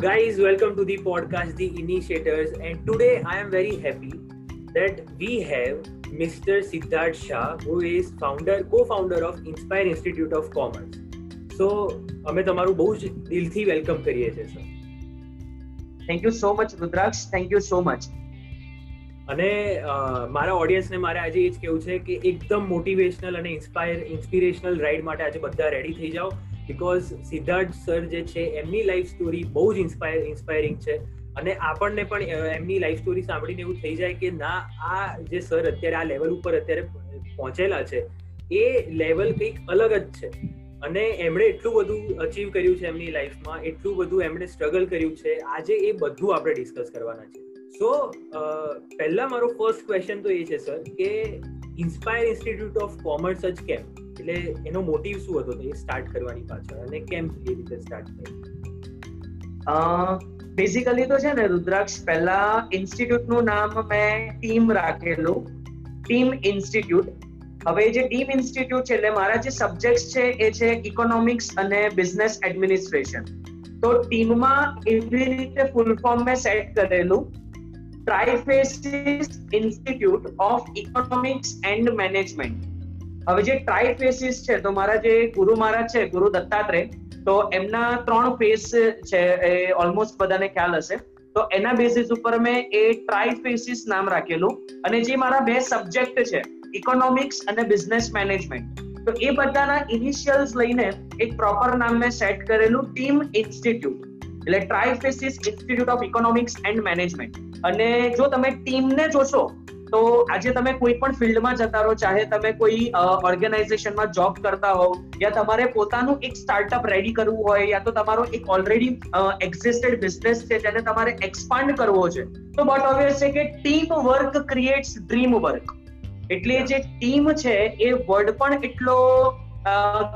Guys. Welcome to the podcast, The Initiators. And today I am very happy that we have Mr. Siddharth Shah, who is founder, co-founder of Inspire Institute of Commerce. So, અમે તમારું બહુ જ દિલથી welcome કરીએ છીએ sir thank you so much Rudraksh thank you so much અને મારા ઓડિયન્સને મારે આજે એ જ કેવું છે કે એકદમ મોટિવેશનલ અને ઇન્સ્પાયર ઇન્સ્પિરેશનલ રાઇડ માટે આજે બધા રેડી થઈ જાઓ બિકોઝ સિદ્ધાર્થ સર જે છે, એમની લાઈફ સ્ટોરી બહુ જ ઇન્સ્પાયર ઇન્સ્પાયરિંગ છે. અને આપણને પણ એમની લાઈફ સ્ટોરી સાંભળીને એવું થઈ જાય કે ના, આ જે સર અત્યારે આ લેવલ ઉપર અત્યારે પહોંચેલા છે, એ લેવલ કંઈક અલગ જ છે. અને એમણે એટલું બધું અચીવ કર્યું છે એમની લાઈફમાં એટલું બધું એમણે સ્ટ્રગલ કર્યું છે. આજે એ બધું આપણે ડિસ્કસ કરવાના છે. સો પહેલા મારો ફર્સ્ટ ક્વેશ્ચન તો એ છે સર કે ઇન્સ્પાયર ઇન્સ્ટિટ્યૂટ ઓફ કોમર્સ જ કેમ? એટલે એનો મોટિવ શું હતો? એ સ્ટાર્ટ કરવાની પાછળ અને કેમ એ રીતે સ્ટાર્ટ થયું બેઝિકલી તો છે ને, રુદ્રાક્ષ, પહેલા ઇન્સ્ટિટ્યૂટનું નામ મેં ટીમ રાખેલું. ટીમ ઇન્સ્ટિટ્યૂટ હવે જે ટીમ ઇન્સ્ટિટ્યૂટ છે, એટલે મારા જે સબ્જેક્ટ છે, એ છે ઇકોનોમિક્સ અને બિઝનેસ એડમિનિસ્ટ્રેશન તો ટીમમાં એવી રીતે ફૂલ ફોર્મ મેં સેટ કરેલું Triphases institute of economics and management હવે જે ટ્રાઇફેસિસ છે, તો મારા જે ગુરુ મહારાજ છે, ગુરુ દત્તાત્રેય, તો એમના ત્રણ ફેસ છે, એ ઓલમોસ્ટ બધાને ખ્યાલ હશે. તો એના બેસિસ ઉપર મેં એ ટ્રાઇફેસિસ નામ રાખેલું. અને જે મારા બે સબ્જેક્ટ છે ઇકોનોમિક્સ અને બિઝનેસ મેનેજમેન્ટ તો એ બધાના ઇનિશિયલ્સ લઈને એક પ્રોપર નામ મેં સેટ કરેલું ટીમ ઇન્સ્ટિટ્યૂટ એટલે Triphases institute of economics and management અને જો તમે ટીમને જોશો, તો આજે તમે કોઈ પણ ફિલ્ડમાં જતા રહો, ચાહે તમે કોઈ ઓર્ગેનાઇઝેશનમાં જોબ કરતા હોવ, યા તમારે પોતાનું એક સ્ટાર્ટઅપ રેડી કરવું હોય, યા તો તમારો એક ઓલરેડી એક્ઝિસ્ટેડ બિઝનેસ છે, જેને તમારે એક્સપાન્ડ કરવો છે, તો બટ ઓબ્વિયસ છે કે team work creates dream work એટલે જે ટીમ છે, એ વર્ડ પણ એટલો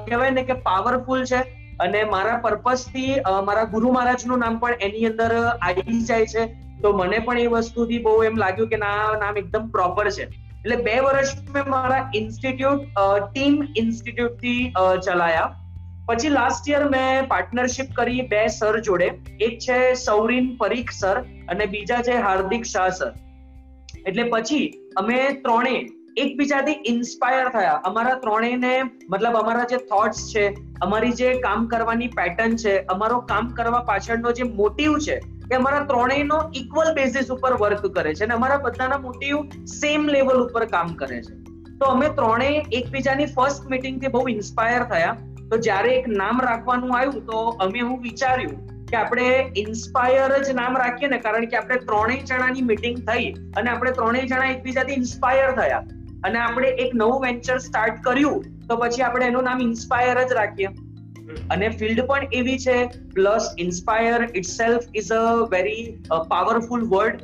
કહેવાય ને કે પાવરફુલ છે અને મારા પર્પઝથી મારા ગુરુ મહારાજનું નામ પણ એની અંદર આવી જાય છે. તો મને પણ એ વસ્તુથી બહુ એમ લાગ્યું કે ના, નામ એકદમ પ્રોપર છે. એટલે બે વર્ષ મેં મારા ઇન્સ્ટિટ્યૂટ ટીમ ઇન્સ્ટિટ્યૂટથી ચલાયા. પછી લાસ્ટ યર મેં પાર્ટનરશિપ કરી બે સર જોડે. એક છે સૌરીન પરીખ સર અને બીજા છે હાર્દિક શાહ સર એટલે પછી અમે ત્રણેય એકબીજાથી ઇન્સ્પાયર થયા. અમારા ત્રણેયને, મતલબ અમારા જે થોટ્સ છે, અમારી જે કામ કરવાની પેટર્ન છે, અમારો કામ કરવા પાછળનો જે મોટિવ છે કે અમારા ત્રણેયનો ઇક્વલ બેઝિસ ઉપર વર્ક કરે છે અને અમારા બધાના મોટિવ સેમ લેવલ ઉપર કામ કરે છે. તો અમે ત્રણેય એકબીજાની ફર્સ્ટ મીટિંગથી બહુ ઇન્સ્પાયર થયા. તો જ્યારે એક નામ રાખવાનું આવ્યું, તો અમે હું વિચાર્યું કે આપણે ઇન્સ્પાયર જ નામ રાખીએ ને, કારણ કે આપણે ત્રણેય જણાની મીટિંગ થઈ અને આપણે ત્રણેય જણા એકબીજાથી ઇન્સ્પાયર થયા. અને આપણે એક નવું વેન્ચર સ્ટાર્ટ કર્યું તો પછી આપણે એનું નામ ઇન્સ્પાયર જ રાખીએ. અને ફિલ્ડ પણ એવી છે plus inspire itself is a very powerful word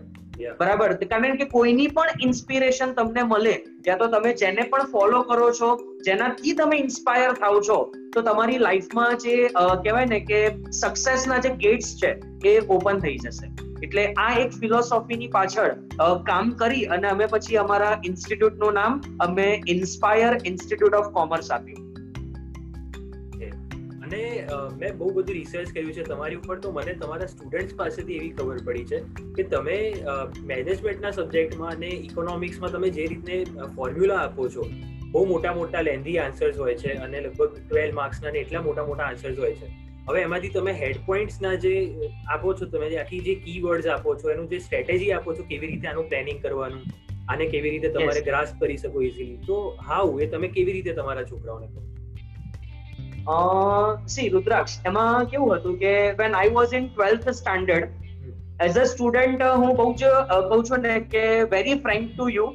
બરાબર? કારણ કે કોઈની પણ ઇન્સ્પિરેશન તમને મળે યા તો તમે જેને પણ ફોલો કરો છો જેનાથી તમે ઇન્સ્પાયર થાવ છો તો તમારી લાઈફમાં જે કહેવાય ને કે સક્સેસના જે ગેટ્સ છે એ ઓપન થઈ જશે. એટલે આ એક ફિલોસોફીની પાછળ કામ કરી અને અમે પછી અમારા ઇન્સ્ટિટ્યૂટનું નામ અમે ઇન્સ્પાયર ઇન્સ્ટિટ્યૂટ ઓફ કોમર્સ આપ્યું. અને મેં બહુ બધું રિસર્ચ કર્યું છે તમારી ઉપર, તો મને તમારા સ્ટુડન્ટ્સ પાસેથી એવી ખબર પડી છે કે તમે મેનેજમેન્ટના સબ્જેક્ટમાં અને ઇકોનોમિક્સમાં તમે જે રીતે ફોર્મ્યુલા આપો છો, બહુ મોટા મોટા લેન્ધી આન્સર્સ હોય છે અને લગભગ ટ્વેલ્વ માર્ક્સના એટલા મોટા મોટા આન્સર્સ હોય છે. હવે એમાંથી તમે હેડ પોઈન્ટ્સના જે આપો છો તમે આખી જે કીવર્ડ્સ આપો છો એનું જે સ્ટ્રેટેજી આપો છો કેવી રીતે આનું પ્લાનિંગ કરવાનું આને કેવી રીતે તમારે ગ્રાસ કરી શકો ઇઝીલી તો હાઉ એ તમે કેવી રીતે તમારા છોકરાઓને કરો? સી રુદ્રાક્ષ એમાં કેવું હતું કે when I was in twelfth standard as a student હું બહુ જ કહું છું ને કે વેરી ફ્રેન્ક ટુ યુ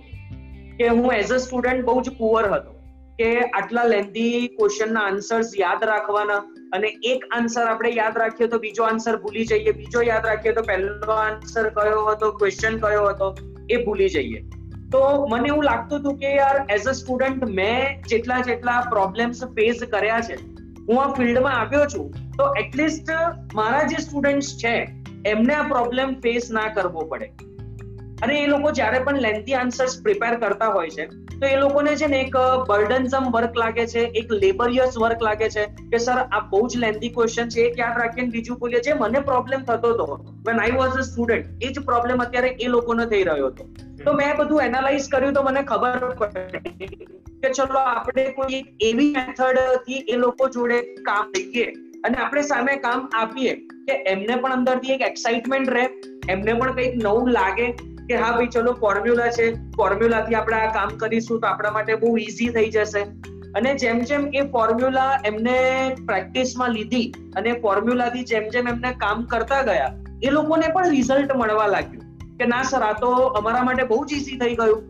કે હું એઝ અ સ્ટુડન્ટ બહુ જ પુઅર હતો. કે આટલા લેન્ધી ક્વેશ્ચનના આન્સર્સ યાદ રાખવાના અને એક આન્સર આપણે યાદ રાખીએ તો બીજો આન્સર ભૂલી જઈએ. બીજો યાદ રાખીએ તો પહેલો આન્સર કયો હતો ક્વેશ્ચન કયો હતો, એ ભૂલી જઈએ. તો મને એવું લાગતું હતું કે યાર એઝ અ સ્ટુડન્ટ મેં જેટલા જેટલા પ્રોબ્લેમ્સ ફેસ કર્યા છે, હું આ ફિલ્ડમાં આવ્યો છું, તો એટલીસ્ટ મારા જે સ્ટુડન્ટ્સ છે, એમને આ પ્રોબ્લેમ ફેસ ના કરવો પડે. અને એ લોકો જ્યારે પણ લેન્થી આન્સર્સ પ્રિપેર કરતા હોય છે, તો એ લોકોને છે ને એક બર્ડનસમ વર્ક લાગે છે, એક લેબરિયસ વર્ક લાગે છે કે, સર, આ બહુ જ લેન્થી ક્વેશ્ચન છે, એક યાદ રાખીને બીજું બોલીએ. જે મને પ્રોબ્લેમ થતો હતો when I was a student એ જ પ્રોબ્લેમ અત્યારે એ લોકોને થઈ રહ્યો હતો. તો મેં બધું એનાલાઇઝ કર્યું તો મને ખબર પડી કે, ચલો, આપણે કોઈ એવી મેથડથી એ લોકો જોડે કામ લઈએ અને આપણે સામે કામ આપીએ કે એમને પણ અંદરથી એક એક્સાઇટમેન્ટ રહે, એમને પણ કંઈક નવું લાગે કે હા ભાઈ, ચલો ફોર્મ્યુલા છે. ફોર્મ્યુલાથી આપણે આ કામ કરીશું તો આપણા માટે બહુ ઈઝી થઈ જશે. અને જેમ જેમ એ ફોર્મ્યુલા એમને પ્રેક્ટિસમાં લીધી અને ફોર્મ્યુલાથી જેમ જેમ એમને કામ કરતા ગયા, એ લોકોને પણ રિઝલ્ટ મળવા લાગ્યું કે ના સર, આ તો અમારા માટે બહુ જ ઈઝી થઈ ગયું.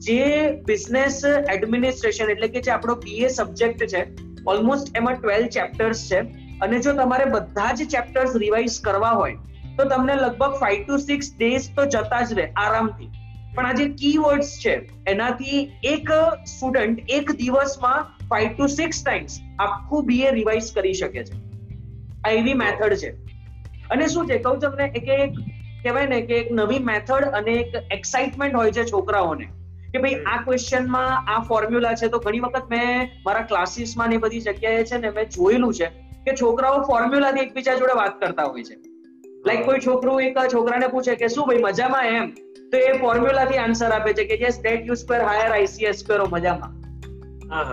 જે બિઝનેસ એડમિનિસ્ટ્રેશન એટલે કે જે આપણો બીએ સબ્જેક્ટ છે ઓલમોસ્ટ એમાં ટ્વેલ્વ ચેપ્ટર્સ છે. અને જો તમારે બધા જ ચેપ્ટર્સ રિવાઇઝ કરવા હોય તો તમને લગભગ ફાઈવ ટુ સિક્સ ડેઝ તો જતા જ રહે, આરામથી. પણ આ જે કીવર્ડ્સ છે, એનાથી એક સ્ટુડન્ટ એક દિવસમાં ફાઈવ ટુ સિક્સ ટાઈમ્સ આખું બીએ રિવાઇઝ કરી શકે છે. આ એવી મેથડ છે. અને શું છે, કહું તમને કે એક કહેવાય ને કે એક નવી મેથડ અને એક એક્સાઇટમેન્ટ હોય છે છોકરાઓને. કે ભાઈ, આ ક્વેશ્ચનમાં આ ફોર્મ્યુલા છે, તો ઘણી વખત મેં મારા ક્લાસીસમાં ને બધી જગ્યાએ છે ને મેં જોયેલું છે કે છોકરાઓ ફોર્મ્યુલાથી એકબીજા જોડે વાત કરતા હોય છે. લાઈક કોઈ છોકરું એક છોકરાને પૂછે કે શું ભાઈ મજામાં એમ? તો એ ફોર્મ્યુલા થી આન્સર આપે છે કે yes that you square higher ICS square મજામાં.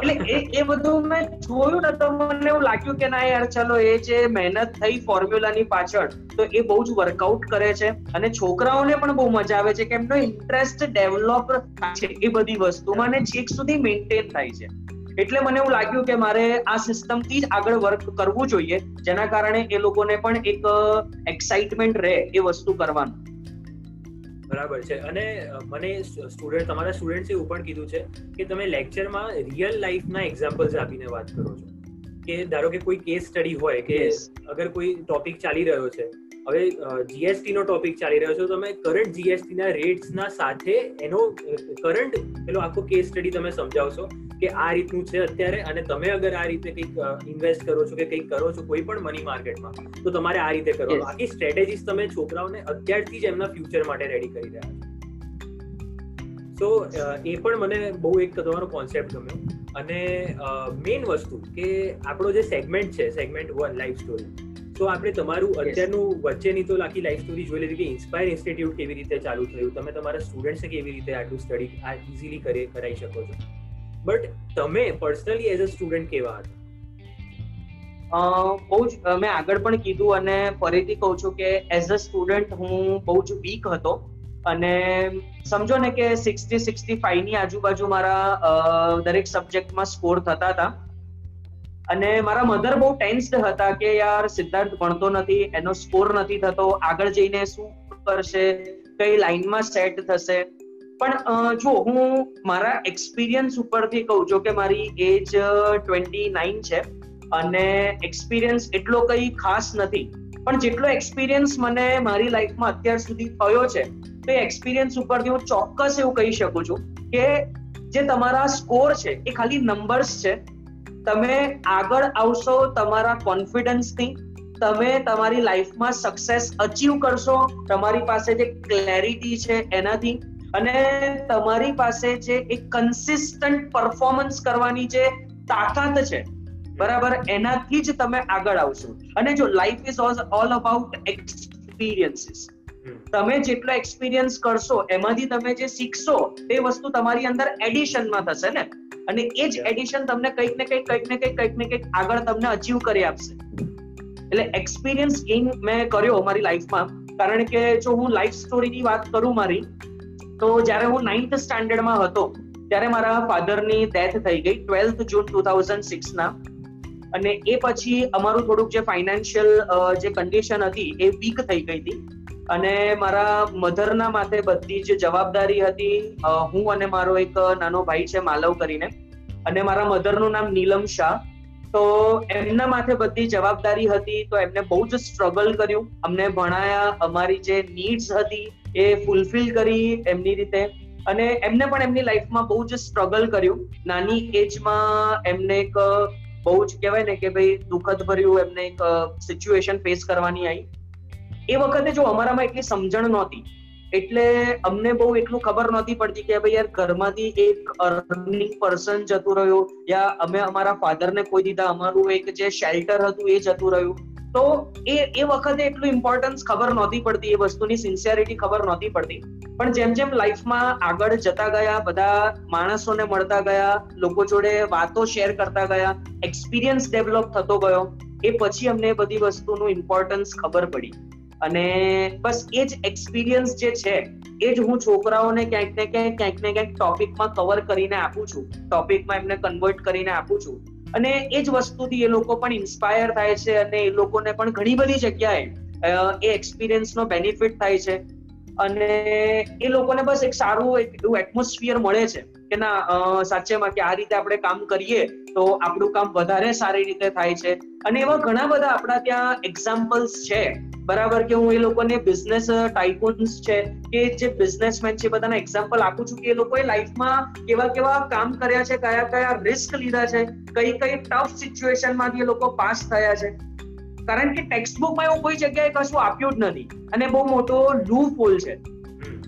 એટલે એ એ બધું મેં જોયું ને તો મને એવું લાગ્યું કે ના યાર ચલો એ જે મહેનત થઈ ફોર્મ્યુલાની પાછળ તો એ બહુ જ વર્કઆઉટ કરે છે. અને છોકરાઓને પણ બહુ મજા આવે છે કે એમનો ઇન્ટરેસ્ટ ડેવલપ થાય છે એ બધી વસ્તુમાં ને છેક સુધી મેન્ટેન થાય છે. એટલે મને એવું લાગ્યું કે મારે આ સિસ્ટમથી જ આગળ વર્ક કરવું જોઈએ, જેના કારણે એ લોકોને પણ એક એક્સાઇટમેન્ટ રહે એ વસ્તુ કરવાનું. બરાબર છે. અને મને સ્ટુડન્ટ, તમારા સ્ટુડન્ટ્સે એવું પણ કીધું છે કે તમે લેક્ચરમાં રિયલ લાઈફના એક્ઝામ્પલ્સ આપીને વાત કરો છો. કે ધારો કે કોઈ કેસ સ્ટડી હોય કે અગર કોઈ ટોપિક ચાલી રહ્યો છે હવે જીએસટી નો ટોપિક ચાલી રહ્યો છે તમે કરંટ જીએસટી ના રેટ્સ ના સાથે એનો કરંટ પેલો આખો કેસ સ્ટડી તમે સમજાવશો કે આ રીતનું છે અત્યારે અને તમે અગર આ રીતે કંઈક ઇન્વેસ્ટ કરો છો કે કંઈક કરો છો કોઈ પણ મની માર્કેટમાં તો તમારે આ રીતે કરો આખી સ્ટ્રેટેજીસ તમે છોકરાઓને અત્યારથી જ એમના ફ્યુચર માટે રેડી કરી રહ્યા છો. તો એ પણ મને બહુ એક તમારો કોન્સેપ્ટ ગમ્યો. અને મેઇન વસ્તુ કે આપણો જે સેગમેન્ટ છે સેગમેન્ટ વન લાઈફ સ્ટોરી તો આપણે તમારું અત્યારનું વચ્ચેની તો આખી લાઈફ સ્ટોરી જોઈ લીધી કે ઇન્સ્પાયર ઇન્સ્ટિટ્યૂટ કેવી રીતે ચાલુ થયું તમે તમારા સ્ટુડન્ટ્સને કેવી રીતે આટલું સ્ટડી આ ઇઝીલી કરી કરાવી શકો છો. બટ તમે પર્સનલી એઝ અ સ્ટુડન્ટ કેવા હતા? બહુ જ મેં આગળ પણ કીધું અને ફરીથી કહું છું કે એઝ અ સ્ટુડન્ટ હું બહુ જ વીક હતો. અને સમજો ને કે સિક્સટી સિક્સટી ફાઈવની આજુબાજુ મારા દરેક સબ્જેક્ટમાં સ્કોર થતા હતા. અને મારા મધર બહુ ટેન્સ્ડ હતા કે યાર સિદ્ધાર્થ ભણતો નથી, એનો સ્કોર નથી થતો, આગળ જઈને શું કરશે, કઈ લાઈનમાં સેટ થશે. પણ જો હું મારા એક્સપિરિયન્સ ઉપરથી કહું છું કે મારી એજ ટ્વેન્ટી નાઇન છે, અને એક્સપિરિયન્સ એટલો કઈ ખાસ નથી. પણ જેટલો એક્સપિરિયન્સ મને મારી લાઈફમાં અત્યાર સુધી થયો છે તો એ એક્સપિરિયન્સ ઉપરથી હું ચોક્કસ એવું કહી શકું છું કે જે તમારા સ્કોર છે, એ ખાલી નંબર્સ છે. તમે આગળ આવશો તમારા કોન્ફિડન્સથી તમે તમારી લાઈફમાં સક્સેસ અચીવ કરશો, તમારી પાસે જે ક્લેરિટી છે એનાથી, અને તમારી પાસે જે એક કન્સિસ્ટન્ટ પરફોર્મન્સ કરવાની જે તાકાત છે, બરાબર? એનાથી જ તમે આગળ આવશો. અને જો life is all about experiences તમે જેટલો એક્સપિરિયન્સ કરશો એમાંથી તમે જે શીખશો તે વસ્તુ તમારી અંદર એડિશનમાં થશે ને? અને એ જ એડિશન તમને કંઈક ને કંઈક કંઈક ને કંઈક કંઈક ને કંઈક આગળ તમને અચીવ કરી આપશે. એટલે એક્સપિરિયન્સ ગેઇન મેં કર્યો મારી લાઈફમાં કારણ કે જો હું લાઈફ સ્ટોરીની વાત કરું મારી તો જ્યારે હું નાઇન્થ સ્ટાન્ડર્ડમાં હતો ત્યારે મારા ફાધરની ડેથ થઈ ગઈ ટ્વેલ્થ જૂન ટુ થાઉઝન્ડ સિક્સના અને એ પછી અમારું થોડુંક જે ફાઇનાન્શિયલ જે કન્ડિશન હતી એ વીક થઈ ગઈ હતી. અને મારા મધરના માથે બધી જ જવાબદારી હતી. હું અને મારો એક નાનો ભાઈ છે, માલવ કરીને. અને મારા મધરનું નામ નીલમ શાહ. તો એમના માથે બધી જવાબદારી હતી, તો એમને બહુ જ સ્ટ્રગલ કર્યું. અમને ભણાયા, અમારી જે નીડ્સ હતી એ ફૂલફિલ કરી એમની રીતે. અને એમને પણ એમની લાઈફમાં બહુ જ સ્ટ્રગલ કર્યું. નાની એજમાં એમને એક બહુ જ કહેવાય ને કે ભાઈ દુઃખદ ભર્યું એમને એક સિચ્યુએશન ફેસ કરવાની આવી એ વખતે જો અમારામાં એટલી સમજણ નહોતી, એટલે અમને બહુ એટલું ખબર નહોતી પડતી કે ભાઈ યાર ઘરમાંથી એક અર્નિંગ પર્સન જતું રહ્યું, યા અમે અમારા ફાધરને કોઈ દીધા, અમારું એક જે શેલ્ટર હતું એ જતું રહ્યું. તો એ એ વખતે એટલું ઇમ્પોર્ટન્સ ખબર નહોતી પડતી, એ વસ્તુની સિન્સિયરિટી ખબર નહોતી પડતી. પણ જેમ જેમ લાઈફમાં આગળ જતા ગયા, બધા માણસોને મળતા ગયા, લોકો જોડે વાતો શેર કરતા ગયા એક્સપિરિયન્સ ડેવલપ થતો ગયો, એ પછી અમને બધી વસ્તુનું ઇમ્પોર્ટન્સ ખબર પડી. અને બસ એ જ એક્સપિરિયન્સ જે છે, એ જ હું છોકરાઓને ક્યાંક ને ક્યાંક ક્યાંક ને ક્યાંક ટોપિકમાં કવર કરીને આપું છું. ટોપિકમાં એમને કન્વર્ટ કરીને આપું છું. અને એ જ વસ્તુથી એ લોકો પણ ઇન્સ્પાયર થાય છે અને એ લોકોને પણ ઘણી બધી જગ્યાએ એ એક્સપિરિયન્સનો બેનિફિટ થાય છે. અને એ લોકોને બસ એક સારું એક એટમોસ્ફિયર મળે છે. કે ના સાચેમાં કે આ રીતે આપણે કામ કરીએ તો આપણું કામ વધારે સારી રીતે થાય છે. અને એવા ઘણા બધા આપણા ત્યાં એક્ઝામ્પલ્સ છે. બરાબર કે હું એ લોકોને બિઝનેસ ટાઇકુન્સ છે કે જે બિઝનેસમેન છે બધાના એક્ઝામ્પલ આપું છું કે એ લોકોએ લાઈફમાં કેવા કેવા કામ કર્યા છે કયા કયા રિસ્ક લીધા છે કઈ કઈ ટફ સિચ્યુએશનમાંથી એ લોકો પાસ થયા છે. કારણ કે ટેક્સ્ટ બુકમાં એવું કોઈ જગ્યાએ કશું આપ્યું જ નથી અને બહુ મોટો લૂપ હોલ છે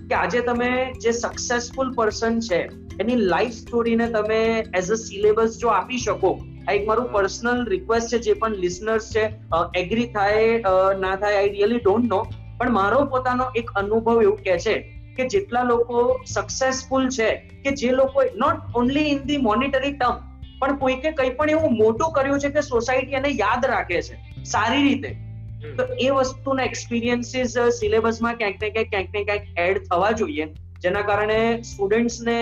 કે આજે તમે જે સક્સેસફુલ પર્સન છે એની લાઈફ સ્ટોરીને તમે એઝ અ સિલેબસ જો આપી શકો આ એક મારું પર્સનલ રિક્વેસ્ટ છે જે પણ લિસનર્સ છે એગ્રી થાય ના થાય આઈ રિયલી ડોન્ટ નો પણ મારો પોતાનો એક અનુભવ એવું કે છે કે જેટલા લોકો સક્સેસફુલ છે કે જે લોકો not only in the monetary term પણ કોઈકે કંઈ પણ એવું મોટું કર્યું છે કે સોસાયટી એને યાદ રાખે છે સારી રીતે. તો એ વસ્તુના એક્સપિરિયન્સીસ સિલેબસમાં ક્યાંક ને ક્યાંક ક્યાંક ને ક્યાંક એડ થવા જોઈએ. જેના કારણે સ્ટુડન્ટ્સને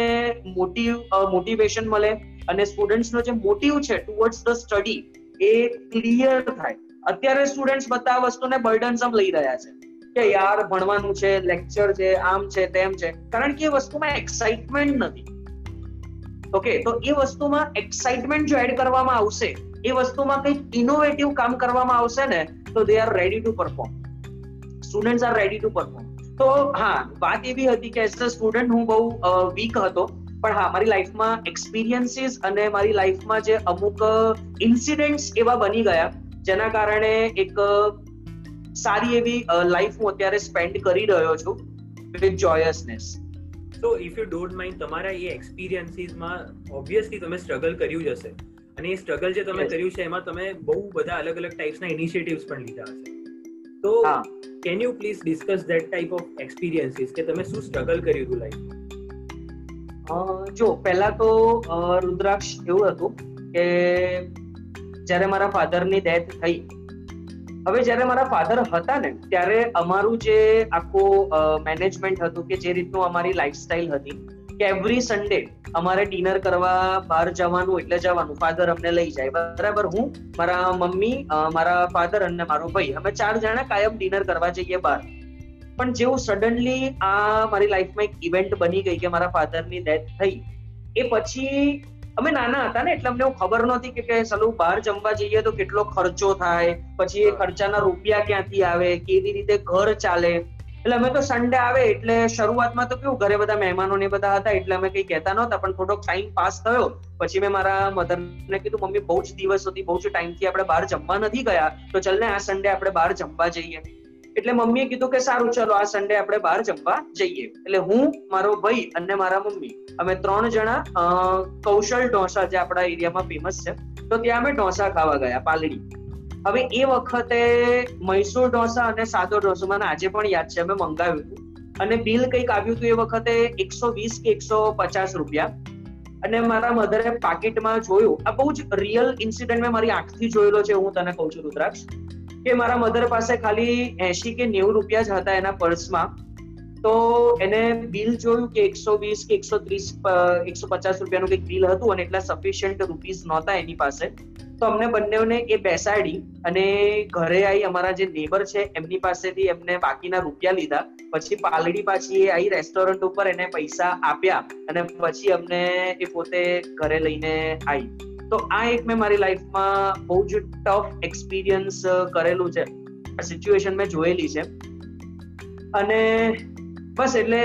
મોટિવ મોટિવેશન મળે અને સ્ટુડન્ટ્સનો જે મોટિવ છે ટુવર્ડ્સ ધ સ્ટડી એ ક્લિયર થાય. અત્યારે સ્ટુડન્ટ્સ બધા વસ્તુને બર્ડનસમ લઈ રહ્યા છે. કે યાર, ભણવાનું છે લેક્ચર છે, આમ છે, તેમ છે. કારણ કે એ વસ્તુમાં એક્સાઇટમેન્ટ નથી. ઓકે તો એ વસ્તુમાં એક્સાઇટમેન્ટ જો એડ કરવામાં આવશે, એ વસ્તુમાં કંઈક ઇનોવેટિવ કામ કરવામાં આવશે ને, તો they are ready to perform students are ready to perform તો હા વાત એવી હતી કે એઝ અ સ્ટુડન્ટ હું બહુ વીક હતો. પણ હા મારી લાઈફમાં એક્સપિરિયન્સીસ અને મારી લાઈફમાં જે અમુક ઇન્સિડન્ટ્સ એવા બની ગયા જેના કારણે એક સારી એવી લાઈફ હું અત્યારે સ્પેન્ડ કરી રહ્યો છું વિથ જોયસનેસ તો ઇફ યુ ડોન્ટ માઇન્ડ તમારા એ એક્સપિરિયન્સીસમાં ઓબ્વિયસલી તમે સ્ટ્રગલ કર્યું જ હશે. અને એ સ્ટ્રગલ જે તમે કર્યું છે એમાં તમે બહુ બધા અલગ અલગ ટાઈપ્સના ઇનિશિયેટિવ્સ પણ લીધા હશે. તો can you please discuss that type of experiences કે તમે શું સ્ટ્રગલ કર્યું હતું લાઈફ જો પહેલા તો રુદ્રાક્ષ એવું હતું કે જ્યારે મારા ફાધરની ડેથ થઈ. હવે જ્યારે મારા ફાધર હતા ને ત્યારે અમારું જે આખું મેનેજમેન્ટ હતું કે જે રીતનું અમારી લાઈફસ્ટાઈલ હતી કે એવરી સન્ડે અમારે ડિનર કરવા બહાર જવાનું એટલે જવાનું. ફાધર અમને લઈ જાય. બરાબર? હું મારા મમ્મી મારા ફાધર અને મારો ભાઈ અમે ચાર જણા કાયમ ડિનર કરવા જઈએ બહાર. પણ જેવું સડનલી આ મારી લાઈફમાં એક ઇવેન્ટ બની ગઈ કે મારા ફાધરની ડેથ થઈ એ પછી અમે નાના હતા ને એટલે અમને ખબર નહોતી કે સલું બહાર જમવા જઈએ તો કેટલો ખર્ચો થાય પછી એ ખર્ચાના રૂપિયા ક્યાંથી આવે કેવી રીતે ઘર ચાલે. એટલે અમે તો સન્ડે આવે એટલે શરૂઆતમાં તો કેવું, ઘરે બધા મહેમાનો ને બધા હતા એટલે અમે કઈ કહેતા નહોતા, પણ થોડોક ટાઈમ પાસ થયો. પછી મેં મારા મધર ને કીધું, મમ્મી, બહુ જ દિવસ હતી બહુ જ ટાઈમથી આપણે બહાર જમવા નથી ગયા, તો ચલ આ સન્ડે આપણે બહાર જમવા જઈએ. એટલે મમ્મીએ કીધું કે, સારું, ચલો, આ સન્ડે આપણે બહાર જમવા જઈએ. એટલે હું, મારો ભાઈ અને મારા મમ્મી, અમે ત્રણ જણા કૌશલ ઢોસા જે આપણા એરિયામાં ફેમસ છે, તો ત્યાં અમે ઢોસા ખાવા ગયા, પાલડી. હવે એ વખતે મૈસૂર ઢોસા અને સાદો ઢોસો, મને આજે પણ યાદ છે, અમે મંગાવ્યું હતું. અને બિલ કંઈક આવ્યું હતું એ વખતે એકસો વીસ કે એકસો પચાસ રૂપિયા. અને મારા મધરે પાકીટમાં જોયું, આ બહુ જ રિયલ ઇન્સિડન્ટ મેં મારી આંખથી જોયેલો છે, હું તને કહું છું, રુદ્રાક્ષ, કે મારા મધર પાસે ખાલી એસી કે નેવું રૂપિયા જ હતા એના પર્સમાં તો એને બિલ જોયું કે એકસો વીસ કે એકસો ત્રીસ એકસો પચાસ રૂપિયાનું કંઈક બિલ હતું અને એટલા સફિશિયન્ટ રૂપીઝ નહોતા એની પાસે. તો અમને બંનેને એ બેસાડી અને ઘરે આવી અમારા જે નેબર છે એમની પાસેથી એમને બાકીના રૂપિયા લીધા. પછી પાલડી પાછી એ આવી રેસ્ટોરન્ટ ઉપર એને પૈસા આપ્યા અને પછી અમને એ પોતે ઘરે લઈને આવી તો આ એક મેં મારી લાઈફમાં બહુ જ ટફ એક્સપિરિયન્સ કરેલું છે. સિચ્યુએશન મેં જોયેલી છે. અને બસ એટલે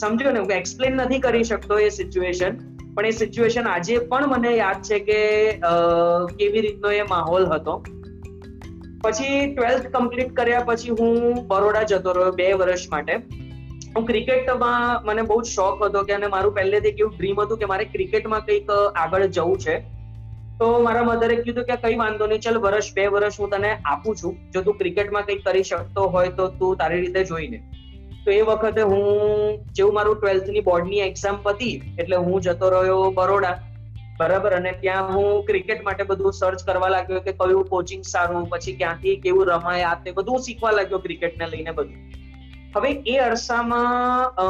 સમજો ને, હું એક્સપ્લેન નથી કરી શકતો એ સિચ્યુએશન પણ એ સિચ્યુએશન આજે પણ મને યાદ છે કે કેવી રીતનો એ માહોલ હતો. પછી ટ્વેલ્થ કમ્પ્લીટ કર્યા પછી હું બરોડા જતો રહ્યો બે વર્ષ માટે. હું ક્રિકેટમાં મને બહુ જ શોખ હતો કે, અને મારું પહેલેથી કેવું ડ્રીમ હતું કે મારે ક્રિકેટમાં કંઈક આગળ જવું છે. તો મારા મધરે કીધું કે કઈ વાંધો નહીં, ચાલ વર્ષ બે વર્ષ હું તને આપું છું. જો તું ક્રિકેટમાં કંઈક કરી શકતો હોય તો તું તારી રીતે જોઈને. તો એ વખતે હું જેવું મારું ટ્વેલ્થની બોર્ડની એક્ઝામ પતી, એટલે હું જતો રહ્યો બરોડા. બરાબર, અને ત્યાં હું ક્રિકેટ માટે બધું સર્ચ કરવા લાગ્યો કે કયું કોચિંગ સારું, પછી ક્યાંથી કેવું રમાય, આ તે બધું શીખવા લાગ્યો ક્રિકેટને લઈને બધું. હવે એ અરસામાં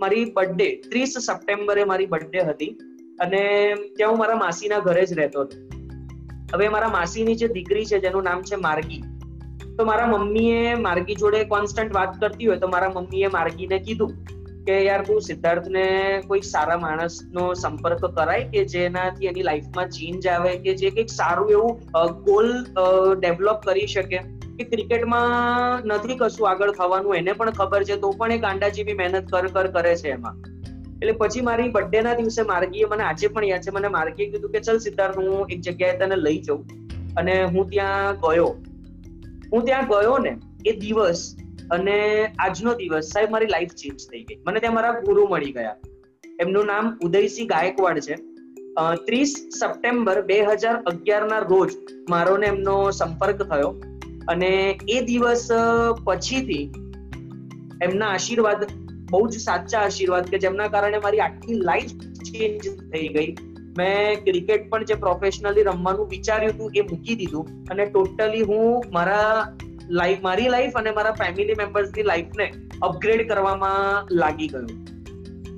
મારી બર્થડે ત્રીસ સપ્ટેમ્બરે મારી બર્થડે હતી, અને ત્યાં હું મારા માસીના ઘરે જ રહેતો હતો. હવે મારા માસીની જે દીકરી છે, જેનું નામ છે માર્ગી તો મારા મમ્મીએ માર્ગી જોડે કોન્સ્ટન્ટ વાત કરતી હોય તો મારા મમ્મીએ માર્ગીને કીધું કે, યાર તું સિદ્ધાર્થને કોઈ સારા માણસનો સંપર્ક કરાય કે જેનાથી એની લાઈફમાં ચેન્જ આવે કે જે કંઈક સારું એવું ગોલ ડેવલપ કરી શકે? કે ક્રિકેટમાં નથી કશું આગળ થવાનું, એને પણ ખબર છે, તો પણ એ ગાંડા મહેનત કર કર, કરે છે એમાં. એટલે પછી મારી બર્થડે ના દિવસે માર્ગીએ મને આજે પણ યાદ છે, મને માર્ગીએ કીધું કે, ચલ સિદ્ધાર્થ, હું એક જગ્યાએ તને લઈ જાઉં. અને હું ત્યાં ગયો. હું ત્યાં ગયો ને, એ દિવસ અને આજનો દિવસ, સાહેબ, મારી લાઈફ ચેન્જ થઈ ગઈ. મને ત્યાં મારા ગુરુ મળી ગયા. એમનું નામ ઉદયસિંહ ગાયકવાડ છે. ત્રીસ સપ્ટેમ્બર બે હજાર અગિયાર ના રોજ મારો ને એમનો સંપર્ક થયો અને એ દિવસ પછીથી એમના આશીર્વાદ, બહુ જ સાચા આશીર્વાદ કે જેમના કારણે મારી આખી લાઈફ ચેન્જ થઈ ગઈ. મેં ક્રિકેટ પણ જે પ્રોફેશનલી રમવાનું વિચાર્યું હતું, એ મૂકી દીધું. અને ટોટલી હું મારા લાઈફ મારી લાઈફ અને મારા ફેમિલી મેમ્બર્સની લાઈફને અપગ્રેડ કરવામાં લાગી ગયું.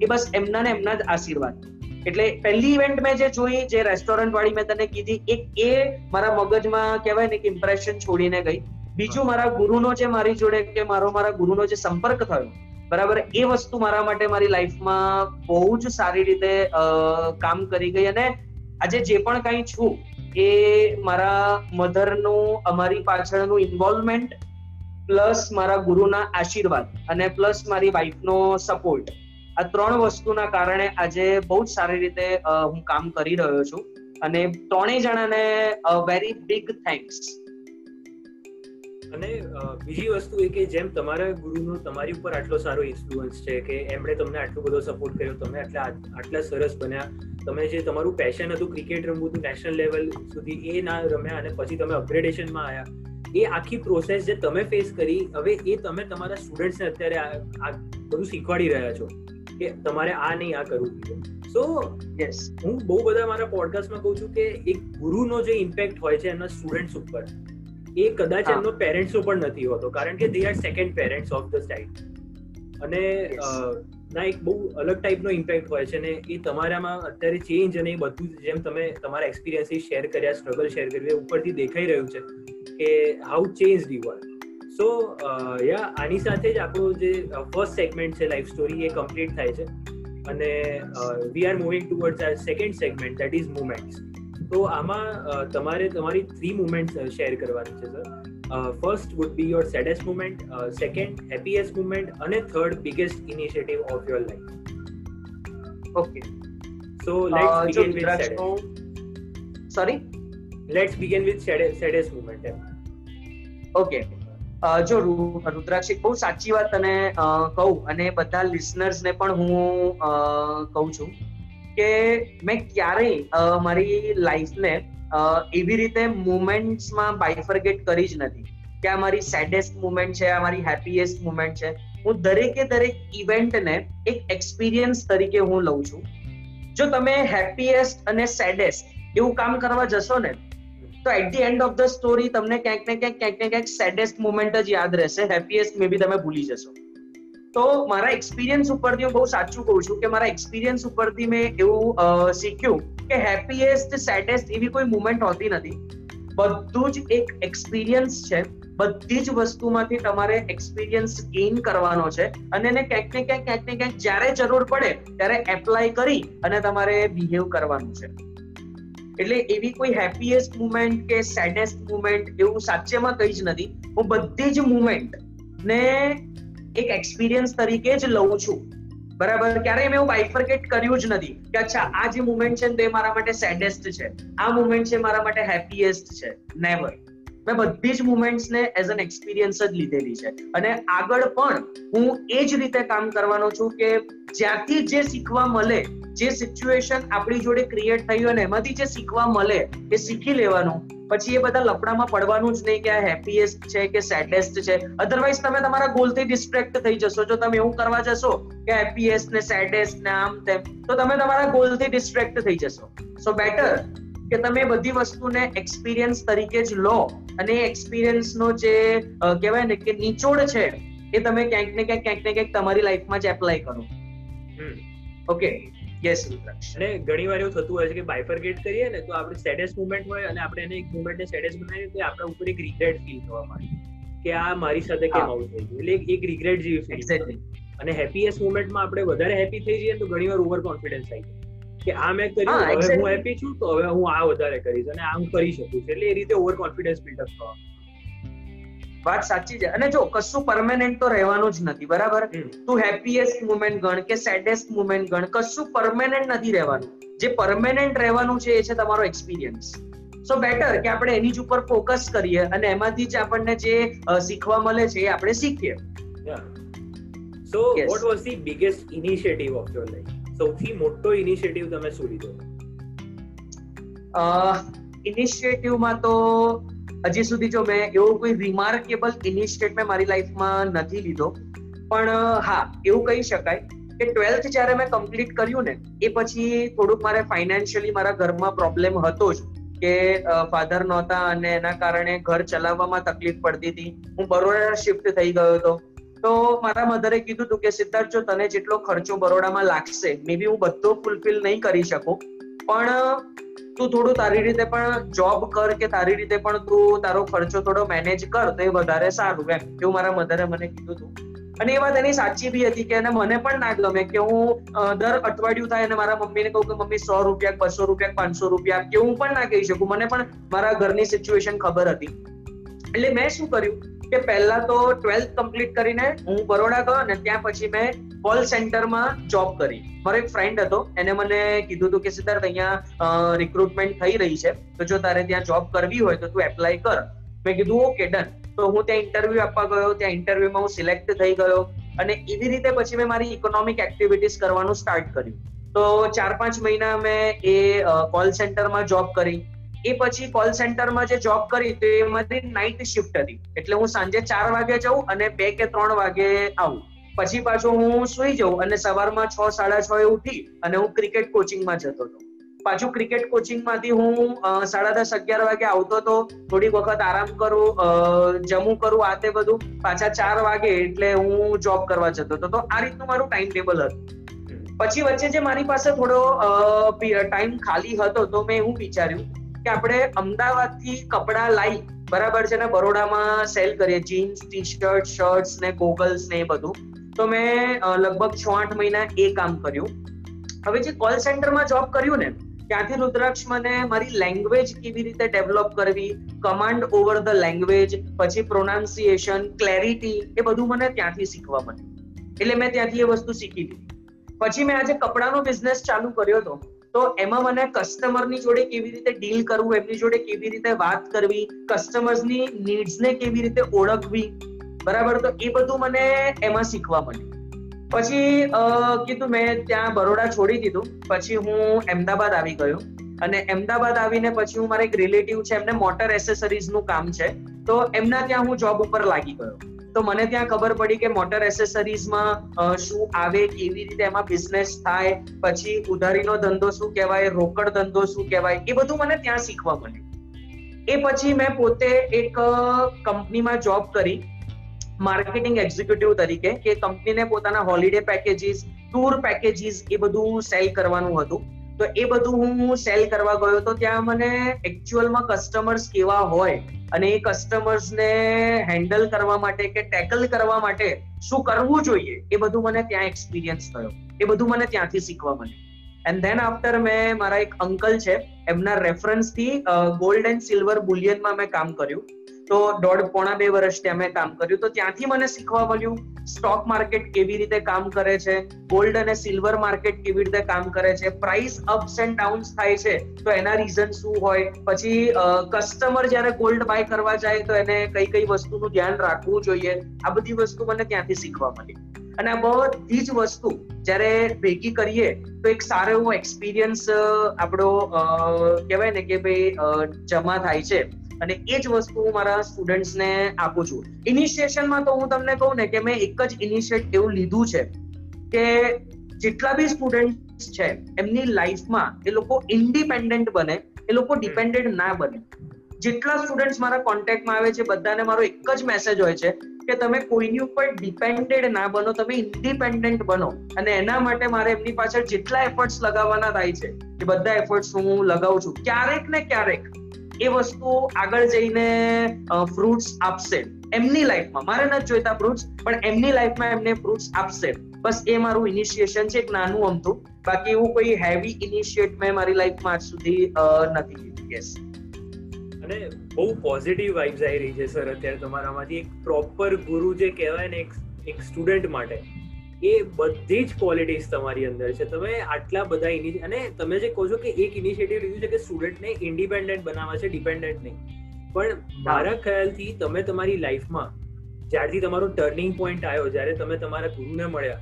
એ બસ એમના ને એમના જ આશીર્વાદ. એટલે પહેલી ઇવેન્ટ મેં જે જોઈ, જે રેસ્ટોરન્ટ વાળી મેં તને કીધી, એક એ મારા મગજમાં કહેવાય ને કે ઇમ્પ્રેશન છોડીને ગઈ. બીજું મારા ગુરુનો જે મારી જોડે કે મારો, મારા ગુરુનો જે સંપર્ક થયો બરાબર? એ વસ્તુ મારા માટે મારી લાઈફમાં બહુ જ સારી રીતે કામ કરી ગઈ અને આજે જે પણ કાંઈ છું, એ મારા મધરનું, અમારી પાછળનું ઇન્વોલ્વમેન્ટ પ્લસ મારા ગુરુના આશીર્વાદ અને પ્લસ મારી વાઈફનો સપોર્ટ આ ત્રણ વસ્તુના કારણે આજે બહુ જ સારી રીતે હું કામ કરી રહ્યો છું. અને ત્રણેય જણાને વેરી બિગ થેન્ક્સ બીજી વસ્તુ એ કે જેમ તમારા ગુરુનો તમારી ઉપર આટલો સારો ઇન્ફ્લુઅન્સ છે કે એમણે તમને આટલો બધો સપોર્ટ કર્યો તમે આટલા આટલા સરસ બન્યા તમે જે તમારું પેશન હતું ક્રિકેટ રમવું હતું નેશનલ લેવલ સુધી એ ના રમ્યા અને પછી તમે અપગ્રેડેશનમાં આવ્યા એ આખી પ્રોસેસ જે તમે ફેસ કરી હવે એ તમે તમારા સ્ટુડન્ટ્સને અત્યારે આ બધું શીખવાડી રહ્યા છો કે તમારે આ નહીં આ કરવું જોઈએ. સો યસ હું બહુ બધા મારા પોડકાસ્ટમાં કહું છું કે એક ગુરુનો જે ઇમ્પેક્ટ હોય છે એમના સ્ટુડન્ટ્સ ઉપર એ કદાચ એમનો પેરેન્ટ્સો પણ નથી હોતો કારણ કે they are second parents of the side અને ના એક બહુ અલગ ટાઈપનો ઇમ્પેક્ટ હોય છે ને એ તમારામાં અત્યારે ચેન્જ અને એ બધું જેમ તમે તમારા એક્સપિરિયન્સીસ શેર કર્યા સ્ટ્રગલ શેર કર્યું ઉપરથી દેખાઈ રહ્યું છે કે how change the world so yeah આની સાથે જ આપણું જે ફર્સ્ટ સેગમેન્ટ છે લાઈફ સ્ટોરી એ કમ્પ્લીટ થાય છે. અને we are moving towards our second segment that is moments તો આમાં તમારે તમારી થ્રી મુમેન્ટ શેર કરવાની છે sir first would be your saddest moment second happiest moment અને third biggest initiative of your life okay so let's begin with saddest sorry let's begin with saddest moment M. Okay જો રુદ્રાક્ષ બહુ સાચી વાત તને કહું અને બધા લિસનર્સ ને પણ હું કહું છું. કે મેં ક્યારેય મારી લાઈફને એવી રીતે મુમેન્ટ્સમાં બાયફર્ગેટ કરી જ નથી કે આ મારી સેડેસ્ટ મુમેન્ટ છે, આ મારી હેપીએસ્ટ મુમેન્ટ છે. હું દરેકે દરેક ઇવેન્ટને એક એક્સપિરિયન્સ તરીકે હું લઉં છું. જો તમે હેપીએસ્ટ અને સેડેસ્ટ એવું કામ કરવા જશો ને, તો at the end of the story તમને ક્યાંક ને ક્યાંક ક્યાંક ને ક્યાંક સેડેસ્ટ મુમેન્ટ જ યાદ રહેશે. હેપીએસ્ટ મે બી તમે ભૂલી જશો. તો મારા એક્સપિરિયન્સ ઉપરથી હું બહુ સાચું કહું છું કે મારા એક્સપિરિયન્સ ઉપરથી મેં એવું શીખ્યું કે હેપીએસ્ટ સેડેસ્ટ એવી કોઈ મુમેન્ટ હોતી નથી. બધું જ એક એક્સપિરિયન્સ છે. બધી જ વસ્તુમાંથી તમારે એક્સપિરિયન્સ ગેઇન કરવાનો છે. અને એને ક્યાંક ને ક્યાંક ક્યાંક ને ક્યાંક જ્યારે જરૂર પડે ત્યારે એપ્લાય કરી અને તમારે બિહેવ કરવાનું છે. એટલે એવી કોઈ હેપીએસ્ટ મુમેન્ટ કે સેડેસ્ટ મુમેન્ટ એવું સાચેમાં કઈ જ નથી. હું બધી જ મુમેન્ટ ને એક એક્સપિરિયન્સ તરીકે જ લઉં છું. બરાબર? ક્યારેય મેં એવું બાઇફર્કેટ કર્યું જ નથી કે અચ્છા, આ જે મુમેન્ટ છે તે મારા માટે સેડેસ્ટ છે. આ મુમેન્ટ છે મારા માટે હેપીએસ્ટ છે. નેવર મેં બધી જ મુમેન્ટ્સને એઝ એન એક્સપિરિયન્સ જ લીધેલી છે. અને આગળ પણ હું એ જ રીતે કામ કરવાનો છું કે જ્યાંથી જે શીખવા મળે, જે સિચ્યુએશન આપણી જોડે ક્રિએટ થયું અને એમાંથી જે શીખવા મળે, એ શીખી લેવાનું. પછી એ બધા લફડામાં પડવાનું જ નહીં કે આ હેપીએસ્ટ છે કે સેડેસ્ટ છે. અધરવાઇઝ તમે તમારા ગોલથી ડિસ્ટ્રેક્ટ થઈ જશો. જો તમે એવું કરવા જશો કે હેપીએસ્ટ ને સેડેસ્ટ ને આમ તેમ, તો તમે તમારા ગોલથી ડિસ્ટ્રેક્ટ થઈ જશો. સો બેટર કે તમે બધી વસ્તુને એક્સપિરિયન્સ તરીકે જ લો અને એક્સપિરિયન્સ નો જે કહેવાય ને કે નિચોડ છે એ તમે ક્યાંક ને ક્યાંક ક્યાંક ને ક્યાંક તમારી લાઈફમાં જ એપ્લાય કરો. ઓકે યસ અને ઘણી વાર એવું થતું હોય છે કે બાયફર્ગેટ કરીએ ને તો આપણે સેડેસ્ટ મુમેન્ટ હોય અને આપણે એને એક મુમેન્ટને સેડેસ્ટ બનાવીએ તો આપણા ઉપર એક રિગ્રેટ ફીલ થવા માંડે. કે આ મારી સાથે કેમ આવું થઈ ગયું એટલે એક રિગ્રેટ જેવી ફીલ અને હેપીએસ્ટ મુમેન્ટમાં આપણે વધારે હેપી થઈ જઈએ તો ઘણી વાર ઓવર કોન્ફિડન્સ આવી જાય કે આ મેં કર્યું હવે હું હેપી છું તો હવે હું આ વધારે કરીશ અને આ હું કરી શકું છું. એટલે એ રીતે ઓવર કોન્ફિડન્સ બિલ્ડઅપ થવા વાત સાચી છે. અને જો કશું પરમેનન્ટ તો રહેવાનું જ નથી બરાબર? તું હેપીએસ્ટ મુમેન્ટ ગણ કે સેડેસ્ટ મુમેન્ટ ગણ કશું પરમેનન્ટ નથી રહેવાનું. જે પરમેનન્ટ રહેવાનું છે એ છે તમારો એક્સપિરિયન્સ સો બેટર કે આપણે એની જ ઉપર ફોકસ કરીએ અને એમાંથી જ આપણને જે શીખવા મળે છે એ આપણે શીખીએ. So what was the biggest initiative of your life સૌથી મોટો ઇનિશિયેટિવ તમે શું લીધો? ઇનિશિયેટિવમાં તો હજી સુધી જો મેં એવો કોઈ રિમાર્કેબલ ઇનિશિયેટ મેં મારી લાઈફમાં નથી લીધો. પણ, હા, એવું કહી શકાય કે ટ્વેલ્થ જ્યારે મેં કમ્પ્લીટ કર્યું ને, એ પછી થોડુંક મારે ફાઇનાન્શિયલી મારા ઘરમાં પ્રોબ્લેમ હતો જ કે ફાધર નહોતા અને એના કારણે ઘર ચલાવવામાં તકલીફ પડતી હતી. હું બરોડા શિફ્ટ થઈ ગયો હતો. તો મારા મધરે કીધું હતું કે સિદ્ધાર્થ, જો તને જેટલો ખર્ચો બરોડામાં લાગશે મે હું બધો ફૂલફિલ નહીં કરી શકું. પણ, તું થોડું તારી રીતે પણ જોબ કર કે તારી રીતે પણ તું તારો ખર્ચો થોડો મેનેજ કર, તો એ વધારે સારું, એમ. એવું મારા મધરે મને કીધું હતું અને એ વાત એની સાચી બી હતી કે મને પણ ના ગમે કે હું દર અઠવાડિયું થાય અને મારા મમ્મીને કહું કે, મમ્મી, સો રૂપિયા, બસો રૂપિયા, પાંચસો રૂપિયા કે હું પણ ના કહી શકું. મને પણ મારા ઘરની સિચ્યુએશન ખબર હતી. એટલે મેં શું કર્યું? કે પહેલા તો ટ્વેલ્થ કમ્પ્લીટ કરીને હું બરોડા ગયો અને ત્યાં પછી મેં કોલ સેન્ટરમાં જોબ કરી. મારો એક ફ્રેન્ડ હતો, એને મને કીધું હતું કે સિદ્ધાર્થ, અહીંયા રિક્રુટમેન્ટ થઈ રહી છે. તો જો તારે ત્યાં જોબ કરવી હોય તો તું એપ્લાય કર. મેં કીધું ઓકે ડન તો હું ત્યાં ઇન્ટરવ્યુ આપવા ગયો. ત્યાં ઇન્ટરવ્યુમાં હું સિલેક્ટ થઈ ગયો અને એવી રીતે પછી મેં મારી ઇકોનોમિક એક્ટિવિટીઝ કરવાનું સ્ટાર્ટ કર્યું. તો ચાર પાંચ મહિના મેં એ કોલ સેન્ટરમાં જોબ કરી. એ પછી કોલ સેન્ટરમાં જે જોબ કરી તો એ નાઇટ શિફ્ટ હતી. એટલે હું સાંજે ચાર વાગે જાઉં અને બે કે ત્રણ વાગે આવું. પછી પાછો હું સુઈ જાઉં અને સવારમાં છ, સાડા છ એ ઉઠી અને હું ક્રિકેટ કોચિંગમાં જતો હતો. પાછું ક્રિકેટ કોચિંગમાંથી હું સાડા દસ, અગિયાર વાગે આવતો હતો. થોડી વખત આરામ કરું જમું કરું, આ તે બધું. પાછા ચાર વાગે એટલે હું જોબ કરવા જતો હતો. તો આ રીતનું મારું ટાઈમ ટેબલ હતું. પછી વચ્ચે જે મારી પાસે થોડો ટાઈમ ખાલી હતો તો મેં એવું વિચાર્યું કે આપણે અમદાવાદથી કપડાં લાવી બરાબર છે ને, બરોડામાં સેલ કરીએ જીન્સ ટી શર્ટ શર્ટ્સ ને ગોગલ્સ ને એ બધું. તો મેં લગભગ છ આઠ મહિના એ કામ કર્યું. હવે જે કોલ સેન્ટરમાં જોબ કર્યું ને, ત્યાંથી રુદ્રાક્ષ મને મારી લેંગ્વેજ કેવી રીતે ડેવલપ કરવી કમાન્ડ ઓવર ધ લેંગ્વેજ પછી પ્રોનાઉન્સિએશન ક્લેરિટી એ બધું મને ત્યાંથી શીખવા મળ્યું. એટલે મેં ત્યાંથી એ વસ્તુ શીખી લીધી પછી મેં આજે કપડાનો બિઝનેસ ચાલુ કર્યો હતો તો એમાં મને કસ્ટમરની જોડે કેવી રીતે ડીલ કરવું, એમની જોડે કેવી રીતે વાત કરવી કસ્ટમર્સની નીડ્સને કેવી રીતે ઓળખવી, બરાબર? તો એ બધું મને એમાં શીખવા મળ્યું. પછી કીધું મેં ત્યાં બરોડા છોડી દીધું. પછી હું અમદાવાદ આવી ગયો. અને અમદાવાદ આવીને પછી હું મારા એક રિલેટિવ છે, એમને મોટર એસેસરીઝનું કામ છે. તો એમના ત્યાં હું જોબ ઉપર લાગી ગયો. તો મને ત્યાં ખબર પડી કે મોટર એસેસરીઝમાં શું આવે, કેવી રીતે એમાં બિઝનેસ થાય, પછી ઉધારીનો ધંધો શું કહેવાય, રોકડ ધંધો શું કહેવાય, એ બધું મને ત્યાં શીખવા મળ્યું. એ પછી મેં પોતે એક કંપનીમાં જોબ કરી માર્કેટિંગ એક્ઝિક્યુટિવ તરીકે, કે કંપનીને પોતાના હોલિડે પેકેજીસ ટૂર પેકેજીસ એ બધું સેલ કરવાનું હતું. તો એ બધું હું સેલ કરવા ગયો તો ત્યાં મને એકચ્યુઅલમાં કસ્ટમર્સ કેવા હોય અને એ કસ્ટમર્સને હેન્ડલ કરવા માટે કે ટેકલ કરવા માટે શું કરવું જોઈએ એ બધું મને ત્યાં એક્સપિરિયન્સ થયો. એ બધું મને ત્યાંથી શીખવા મળ્યું. એન્ડ ધેન આફ્ટર મેં મારા એક અંકલ છે, એમના રેફરન્સથી ગોલ્ડ એન્ડ સિલ્વર બુલિયનમાં મેં કામ કર્યું. તો દોઢ પોણા બે વર્ષથી અમે કામ કર્યું. તો ત્યાંથી મને શીખવા મળ્યું સ્ટોક માર્કેટ કેવી રીતે કામ કરે છે ગોલ્ડ અને સિલ્વર માર્કેટ કેવી રીતે કામ કરે છે પ્રાઇસ અપ્સ એન્ડ ડાઉન્સ થાય છે, તો એના રીઝન શું હોય? પછી કસ્ટમર જ્યારે ગોલ્ડ બાય કરવા જાય તો એને કઈ કઈ વસ્તુનું ધ્યાન રાખવું જોઈએ. આ બધી વસ્તુ મને ત્યાંથી શીખવા મળી. અને આ બધી જ વસ્તુ જ્યારે ભેગી કરીએ તો એક સારો એવો એક્સપિરિયન્સ આપણો કહેવાય ને કે ભાઈ જમા થાય છે. અને એ જ વસ્તુ હું મારા સ્ટુડન્ટ્સને આપું છું. ઇનિશિએશનમાં તો હું તમને કહું ને કે મેં એક જ ઇનિશિયેટ એવું લીધું છે કે જેટલા બી સ્ટુડન્ટ છે એમની લાઈફમાં એ લોકો ઇન્ડિપેન્ડન્ટ બને એ લોકો ડિપેન્ડન્ટ ના બને. જેટલા સ્ટુડન્ટ્સ મારા કોન્ટેક્ટમાં આવે છે બધાને મારો એક જ મેસેજ હોય છે કે તમે કોઈની ઉપર ડિપેન્ડેડ ના બનો તમે ઇન્ડિપેન્ડન્ટ બનો. અને એના માટે મારે એમની પાછળ જેટલા એફર્ટ્સ લગાવવાના થાય છે એ બધા એફર્ટ્સ હું લગાવું છું. ક્યારેક ને ક્યારેક એ વસ્તુ આગળ જઈને ફ્રૂટ્સ આપશે. એમની લાઈફમાં મારે નથી જોઈતા ફ્રૂટ્સ પણ એમની લાઈફમાં એમને ફ્રૂટ્સ આપશે. બસ એ મારું ઇનિશિએશન છે, એક નાનું અમથું. બાકી એવું કોઈ હેવી ઇનિશિયેટ મેં મારી લાઈફમાં આજ સુધી નથી લીધું યસ અને બહુ પોઝિટિવ વાઇબ્સ આવી રહી છે સર અત્યારે તમારામાંથી એક પ્રોપર ગુરુ જે કહેવાય ને, એક સ્ટુડન્ટ માટે. એ બધી જ ક્વોલિટીઝ તમારી અંદર છે. તમે આટલા બધા અને તમે જે કહો છો કે એક ઇનિશિયેટિવ લીધું છે કે સ્ટુડન્ટને ઇન્ડિપેન્ડન્ટ બનાવવા છે ડિપેન્ડન્ટ નહીં. પણ મારા ખ્યાલથી તમે તમારી લાઈફમાં જ્યારથી તમારો ટર્નિંગ પોઈન્ટ આવ્યો જ્યારે તમે તમારા ગુરુને મળ્યા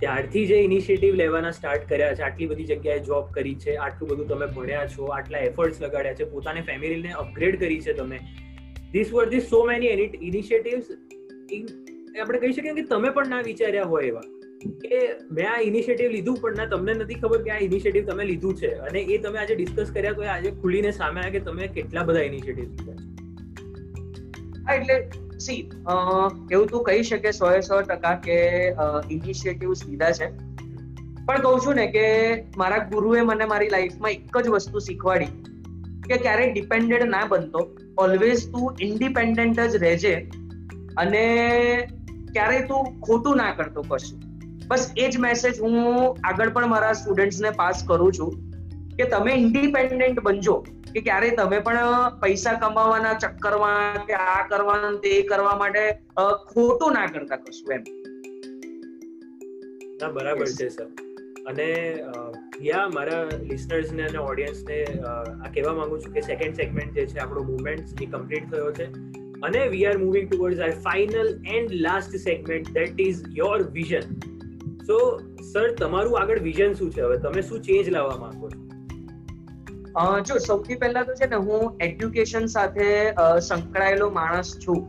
ત્યારથી જે ઇનિશિયેટિવ લેવાના સ્ટાર્ટ કર્યા છે આટલી બધી જગ્યાએ જોબ કરી છે આટલું બધું તમે ભણ્યા છો આટલા એફર્ટ્સ લગાડ્યા છે પોતાની ફેમિલીને અપગ્રેડ કરી છે તમે. This were this so many initiatives આપણે કહી શકીએ કે તમે પણ ના વિચાર્યા હોય એવા. કે મેં આ ઇનિશિયેટિવ લીધું, પણ ના, તમને નથી ખબર કે આ ઇનિશિયેટિવ તમે લીધું છે. અને એ તમે આજે ડિસ્કસ કર્યા તો આજે ખુલીને સામે આવ્યા કે તમે કેટલા બધા ઇનિશિયેટિવ લીધા છે. એટલે સી એવું તું કહી શકે સો એ સો ટકા કે ઇનિશિયેટિવ લીધા છે. પણ કહું છું ને કે મારા ગુરુએ મને મારી લાઈફમાં એક જ વસ્તુ શીખવાડી કે ક્યારેય ડિપેન્ડન્ટ ના બનતો. ઓલવેઝ તું ઇન્ડિપેન્ડન્ટ જ રહેજે અને ક્યારેય તું ખોટું ના કરતો કશું. બસ એ જ મેસેજ હું આગળ પણ મારા સ્ટુડન્ટ્સને પાસ કરું છું કે તમે ઇન્ડિપેન્ડન્ટ બનજો. કે ક્યારે તમે પણ પૈસા કમાવાના ચક્કરમાં કે આ કરવાનું તે કરવા માટે ખોટું ના કરતા કશું એમ. ના, બરાબર છે, સર. અને યા મારા લિસનર્સ ને અને ઓડિયન્સ ને આ કહેવા માંગુ છું કે સેકન્ડ સેગમેન્ટ જે છે, આપણો મુવમેન્ટ એ કમ્પ્લીટ થયો છે. અને we are moving towards our final and last segment that is your vision so sir તમારું આગળ વિઝન શું છે? હવે તમે શું ચેન્જ લાવવા માંગો છો? જો, સૌથી પહેલા તો છે ને, હું એડ્યુકેશન સાથે સંકળાયેલો માણસ છું.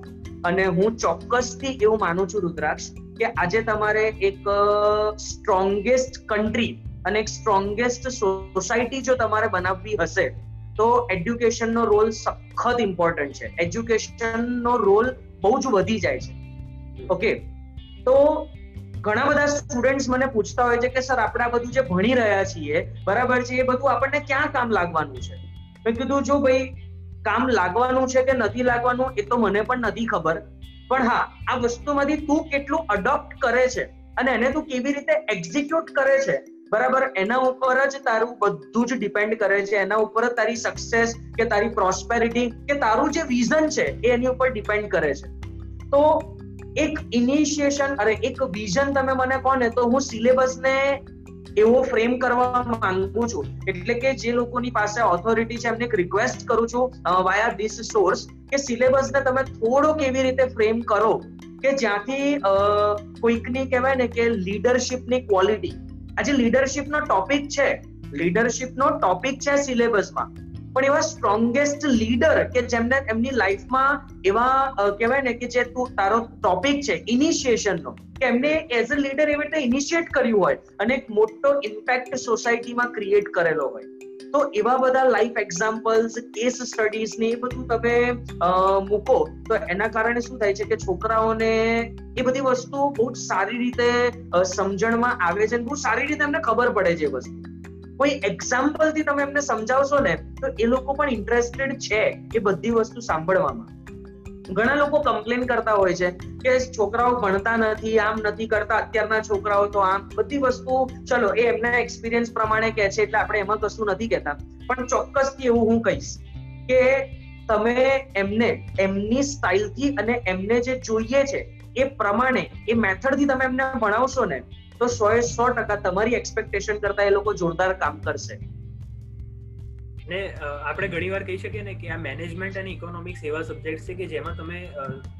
અને હું ચોક્કસથી એવું માનું છું, રુદ્રાક્ષ, કે આજે તમારે એક સ્ટ્રોંગેસ્ટ કન્ટ્રી અને એક સ્ટ્રોંગેસ્ટ સોસાયટી જો તમારે બનાવવી હશે તો એડ્યુકેશનનો રોલ સખત ઇમ્પોર્ટન્ટ છે. એજ્યુકેશનનો રોલ બહુ જ વધી જાય છે. ઓકે તો ઘણા બધા સ્ટુડન્ટ્સ મને પૂછતા હોય છે કે, સર, આપણે આ બધું જે ભણી રહ્યા છીએ, બરાબર છે, એ બધું આપણને ક્યાં કામ લાગવાનું છે? મેં કીધું, જો ભાઈ, કામ લાગવાનું છે કે નથી લાગવાનું, એ તો મને પણ નથી ખબર. પણ હા, આ વસ્તુમાંથી તું કેટલું અડોપ્ટ કરે છે અને એને તું કેવી રીતે એક્ઝિક્યુટ કરે છે બરાબર? એના ઉપર જ તારું બધું જ ડિપેન્ડ કરે છે. એના ઉપર જ તારી સક્સેસ કે તારી પ્રોસ્પેરિટી કે તારું જે વિઝન છે એ એની ઉપર ડિપેન્ડ કરે છે. તો એક ઇનિશિયેશન અરે એક વિઝન તમે મને કહો ને તો હું સિલેબસને એવો ફ્રેમ કરવા માંગુ છું. એટલે કે જે લોકોની પાસે ઓથોરિટી છે, એમને એક રિક્વેસ્ટ કરું છું વાયા ધીસ સોર્સ કે સિલેબસને તમે થોડો કેવી રીતે ફ્રેમ કરો કે જ્યાંથી કોઈકની કહેવાય ને કે લીડરશિપની ક્વોલિટી આજે લીડરશિપનો ટોપિક છે. લીડરશિપનો ટોપિક છે સિલેબસમાં પણ એવા સ્ટ્રોંગેસ્ટ લીડર કે જેમને એમની લાઈફમાં એવા કહેવાય ને કે જે તું, તારો ટોપિક છે ઇનિશિયેશનનો કે એમને એઝ અ લીડર એવી રીતે ઇનિશિયેટ કર્યું હોય અને એક મોટો ઇમ્પેક્ટ સોસાયટીમાં ક્રિએટ કરેલો હોય. તો એવા બધા લાઈફ એક્ઝામ્પલ્સ કેસ સ્ટડીઝ ને એ બધું તમે મૂકો, તો એના કારણે શું થાય છે કે છોકરાઓને એ બધી વસ્તુ બહુ સારી રીતે સમજણમાં આવે છે બહુ સારી રીતે એમને ખબર પડે છે વસ્તુ. કોઈ એક્ઝામ્પલથી તમે એમને સમજાવશો ને, તો એ લોકો પણ ઇન્ટરેસ્ટેડ છે એ બધી વસ્તુ સાંભળવામાં. ઘણા લોકો કમ્પ્લેન કરતા હોય છે કે છોકરાઓ ભણતા નથી, આમ નથી કરતા, અત્યારના છોકરાઓ તો આમ બધી વસ્તુ, ચલો, એ એમના એક્સપિરિયન્સ પ્રમાણે કહે છે, એટલે આપણે એમાં કશું નથી કહેતા. પણ ચોક્કસથી એવું હું કહીશ કે તમે એમને, એમની સ્ટાઇલથી અને એમને જે જોઈએ છે, એ પ્રમાણે, એ મેથડથી તમે એમને ભણાવશો ને, તો સો એ સો ટકા તમારી એક્સપેક્ટેશન કરતા એ લોકો જોરદાર કામ કરશે. ને આપણે ઘણીવાર કહી શકીએ ને કે આ મેનેજમેન્ટ અને ઇકોનોમિક્સ એવા સબ્જેક્ટ છે કે જેમાં તમે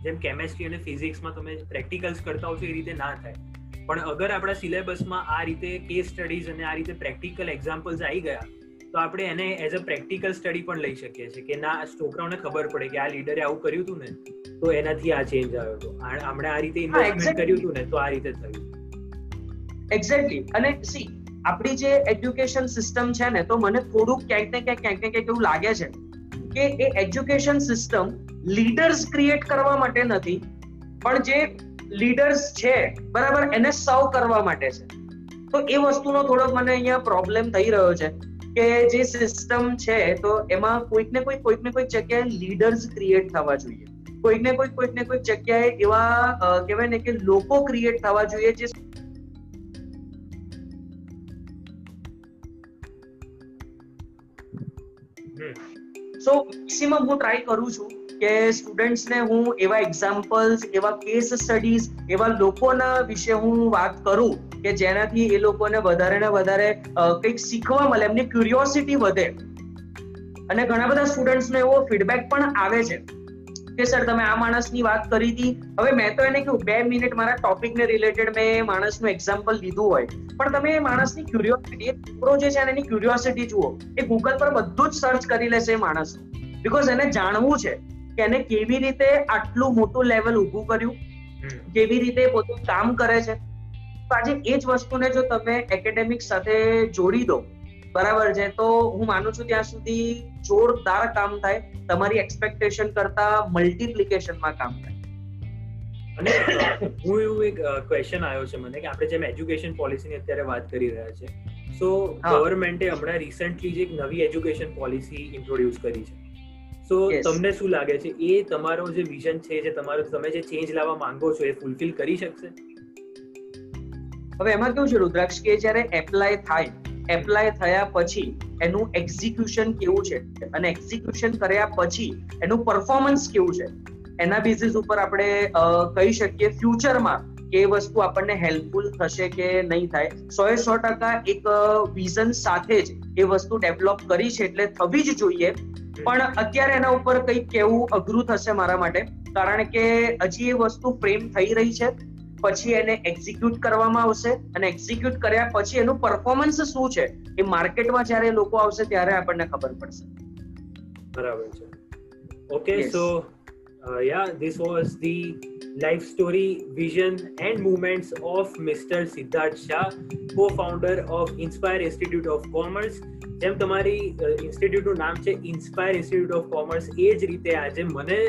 જેમ કેમેસ્ટ્રી અને ફિઝિક્સમાં તમે પ્રેક્ટિકલ્સ કરતા હો છો એ રીતે ના થાય. પણ અગર આપણા સિલેબસમાં આ રીતે કેસ સ્ટડીઝ અને આ રીતે પ્રેક્ટિકલ એક્ઝામ્પલ્સ આવી ગયા તો આપણે એને એઝ અ પ્રેક્ટિકલ સ્ટડી પણ લઈ શકીએ છીએ કે ના છોકરાઓને ખબર પડે કે આ લીડરે આવું કર્યું હતું ને તો એનાથી આ ચેન્જ આવ્યો હતો. આપણે આ રીતે ઇન્વેસ્ટમેન્ટ કર્યું હતું ને તો આ રીતે થયું. એક્ઝેક્ટલી અને સી આપણી જે એજ્યુકેશન સિસ્ટમ છે ને, તો મને થોડુંક ક્યાંક ને ક્યાંક ક્યાંક ને ક્યાંક એવું લાગે છે કે એ એજ્યુકેશન સિસ્ટમ લીડર્સ ક્રિએટ કરવા માટે નથી, પણ જે લીડર્સ છે, બરાબર, એને સર્વ કરવા માટે છે. તો એ વસ્તુનો થોડોક મને અહીંયા પ્રોબ્લેમ થઈ રહ્યો છે કે જે સિસ્ટમ છે, તો એમાં કોઈક ને કોઈક કોઈક ને કોઈક જગ્યાએ લીડર્સ ક્રિએટ થવા જોઈએ. કોઈક ને કોઈક કોઈક ને કોઈક જગ્યાએ એવા કહેવાય ને કે લોકો ક્રિએટ થવા જોઈએ જે સો મેક્સિમમ હું ટ્રાય કરું છું કે સ્ટુડન્ટ્સને હું એવા એક્ઝામ્પલ્સ એવા કેસ સ્ટડીઝ એવા લોકોના વિશે હું વાત કરું કે જેનાથી એ લોકોને વધારે ને વધારે કંઈક શીખવા મળે, એમની ક્યુરિયોસિટી વધે. અને ઘણા બધા સ્ટુડન્ટ્સનો એવો ફીડબેક પણ આવે છે. કે સર તમે આ માણસની વાત કરી હતી. હવે મેં તો એને કહ્યું બે મિનિટ મારા ટોપિકને રિલેટેડ મેં માણસનું એક્ઝામ્પલ લીધું હોય. પણ તમે માણસની ક્યુરિયોસિટી છોકરો જે છે એની ક્યુરિયોસિટી જુઓ એ ગૂગલ પર બધું જ સર્ચ કરી લેશે માણસ. બીકોઝ એને જાણવું છે કે એને કેવી રીતે આટલું મોટું લેવલ ઊભું કર્યું કેવી રીતે પોતું કામ કરે છે. તો આજે એ જ વસ્તુને જો તમે એકેડેમિક સાથે જોડી દો બરાબર છે? તો હું માનું છું ત્યાં સુધી જોરદાર કામ થાય. તમારી એક્સપેક્ટેશન કરતા મલ્ટીપ્લિકેશનમાં કામ થાય. અને હું એવું એક ક્વેશ્ચન આવ્યો છે મને કે આપણે જેમ એજ્યુકેશન પોલિસીની અત્યારે વાત કરી રહ્યા છે સો ગવર્મેન્ટે હમણાં રિસેન્ટલી જે એક નવી એજ્યુકેશન પોલિસી ઇન્ટ્રોડ્યુસ કરી છે. સો તમને શું લાગે છે? એ તમારો જે વિઝન છે જે તમારો તમે જે ચેન્જ લાવવા માંગો છો એ ફૂલફિલ કરી શકશે? હવે એમાં કેવું છે રુદ્રાક્ષ કે જ્યારે એપ્લાય થાય એપ્લાય થયા પછી એનું એક્ઝિક્યુશન કેવું છે? અને એક્ઝિક્યુશન કર્યા પછી એનું પરફોર્મન્સ કેવું છે? એના બેઝિસ ઉપર આપણે કહી શકીએ ફ્યુચરમાં કે વસ્તુ આપણને હેલ્પફુલ થશે કે નહીં થાય. સો એ સો ટકા એક વિઝન સાથે જ એ વસ્તુ ડેવલપ કરી છે એટલે થવી જ જોઈએ. પણ અત્યારે એના ઉપર કંઈક કેવું અઘરું થશે મારા માટે. કારણ કે હજી એ વસ્તુ ફ્રેમ થઈ રહી છે. પછી એને એક્ઝિક્યુટ કરવામાં આવશે અને એક્ઝિક્યુટ કર્યા પછી એનું પરફોર્મન્સ શું છે એ માર્કેટમાં જ્યારે લોકો આવશે ત્યારે આપણને ખબર પડશે. બરાબર છે. Okay so ya this was the life story vision and movements of mister Siddharth Shah co founder of Inspire Institute of Commerce જેમ તમારી ઇન્સ્ટિટ્યૂટનું નામ છે ઇન્સ્પાયર ઇન્સ્ટિટ્યૂટ ઓફ કોમર્સ એ જ રીતે આજે મને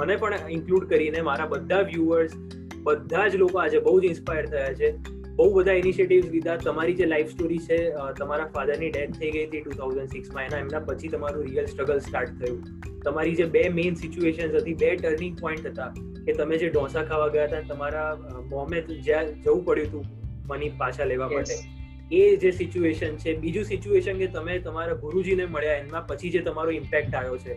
મને પણ ઇન્ક્લુડ કરીને મારા બધા વ્યુઅર્સ બધા જ લોકો આજે બહુ જ ઇન્સ્પાયર થયા છે. બહુ બધા ઇનિશિયેટિવ્સ લીધા. તમારી જે લાઈફ સ્ટોરી છે તમારા ફાધરની ડેથ થઈ ગઈ હતી ટુ થાઉઝન્ડ સિક્સમાં એના એમના પછી તમારું રિયલ સ્ટ્રગલ સ્ટાર્ટ થયું. તમારી જે બે મેઇન સિચ્યુએશન હતી બે ટર્નિંગ પોઈન્ટ હતા કે તમે જે ઢોસા ખાવા ગયા હતા તમારા મોમે જ્યાં જવું પડ્યું હતું મની પાછા લેવા માટે. એ જે સિચ્યુએશન છે બીજું સિચ્યુએશન કે તમે તમારા ગુરુજીને મળ્યા એમાં પછી જે તમારો ઇમ્પેક્ટ આવ્યો છે.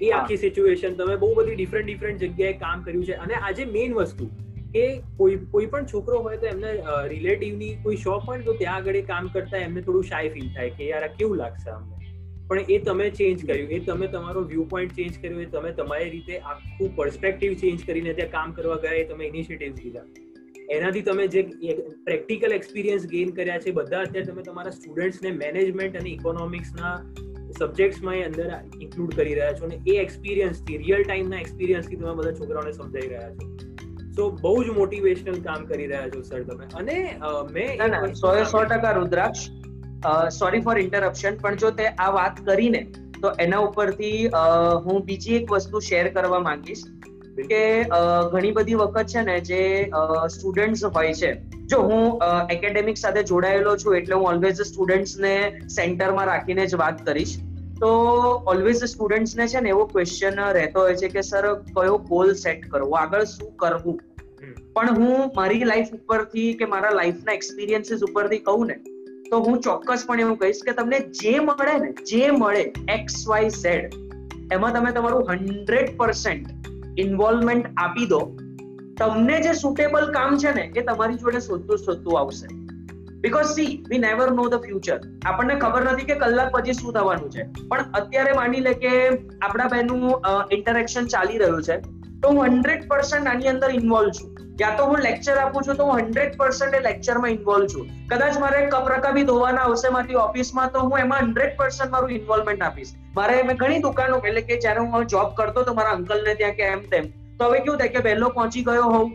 એ આખી સિચ્યુએશન તમે બહુ બધી ડિફરન્ટ ડિફરન્ટ જગ્યાએ કામ કર્યું છે. અને આજે મેઇન વસ્તુ કે કોઈ કોઈ પણ છોકરો હોય તો એમને રિલેટિવની કોઈ શોપ હોય તો ત્યાં આગળ કામ કરતા એમને થોડું શાય ફીલ થાય કે યાર કેવું લાગશે અમને પણ એ તમે ચેન્જ કર્યું, એ તમે તમારો વ્યૂ પોઈન્ટ ચેન્જ કર્યો, એ તમે તમારી રીતે આખું પર્સપેક્ટિવ ચેન્જ કરીને ત્યાં કામ કરવા ગયા, એ તમે ઇનિશિયેટિવ લીધા. એનાથી તમે જે પ્રેક્ટિકલ એક્સપિરિયન્સ ગેઇન કર્યા છે, બધા અત્યારે તમે તમારા સ્ટુડન્ટ્સને મેનેજમેન્ટ અને ઇકોનોમિક્સના સબ્જેક્ટ્સમાં અંદર ઇન્ક્લુડ કરી રહ્યા છો અને એ એક્સપિરિયન્સથી રિયલ ટાઈમના એક્સપિરિયન્સથી તમે બધા છોકરાઓને સમજાવી રહ્યા છો. સો બહુ જ મોટિવેશનલ કામ કરી રહ્યા છો સર તમે. અને મેં સો સો ટકા રુદ્રાક્ષ. સોરી ફોર ઇન્ટરપ્શન પણ જો તે આ વાત કરીને તો એના ઉપરથી હું બીજી એક વસ્તુ શેર કરવા માંગીશ કે ઘણી બધી વખત છે ને જે સ્ટુડન્ટ્સ હોય છે. જો હું એકેડેમિક સાથે જોડાયેલો છું એટલે હું ઓલવેઝ સ્ટુડન્ટ્સને સેન્ટરમાં રાખીને જ વાત કરીશ. તો ઓલવેઝ સ્ટુડન્ટ્સને છે ને એવો ક્વેશ્ચન રહેતો હોય છે કે સર કયો ગોલ સેટ કરવો આગળ શું કરવું? પણ હું મારી લાઈફ ઉપરથી કે મારા લાઈફના એક્સપિરિયન્સીસ ઉપરથી કહું ને, તો હું ચોક્કસપણે એવું કહીશ કે તમને જે મળે ને, જે મળે એક્સ વાય ઝેડ એમાં તમે તમારું હંડ્રેડ પર્સન્ટ ઇન્વોલ્વમેન્ટ આપી દો. તમને જે સુટેબલ કામ છે ને, એ તમારી જોડે શોધતું શોધતું આવશે. Because see we never know the future આપણને ખબર નથી કે કલાક પછી શું થવાનું છે. પણ અત્યારે માની લે કે આપણા બેનું ઇન્ટરેક્શન ચાલી રહ્યું છે. તો હું હંડ્રેડ પર્સન્ટ આની અંદર ઇન્વોલ્વ છું. યા તો હું લેક્ચર આપું છું, તો હું હંડ્રેડ પર્સન્ટ એ લેક્ચરમાં ઇન્વોલ્વ છું. કદાચ મારે કપ રકાબી ધોવાના આવશે મારી ઓફિસમાં, તો હું એમાં હંડ્રેડ પર્સન્ટ મારું ઇન્વોલ્વમેન્ટ આપીશ. મારે મેં ઘણી દુકાનો, એટલે કે જ્યારે હું જોબ કરતો તો મારા અંકલને ત્યાં કે એમ તેમ. તો હવે કેવું થાય કે વહેલો પહોંચી ગયો હોઉં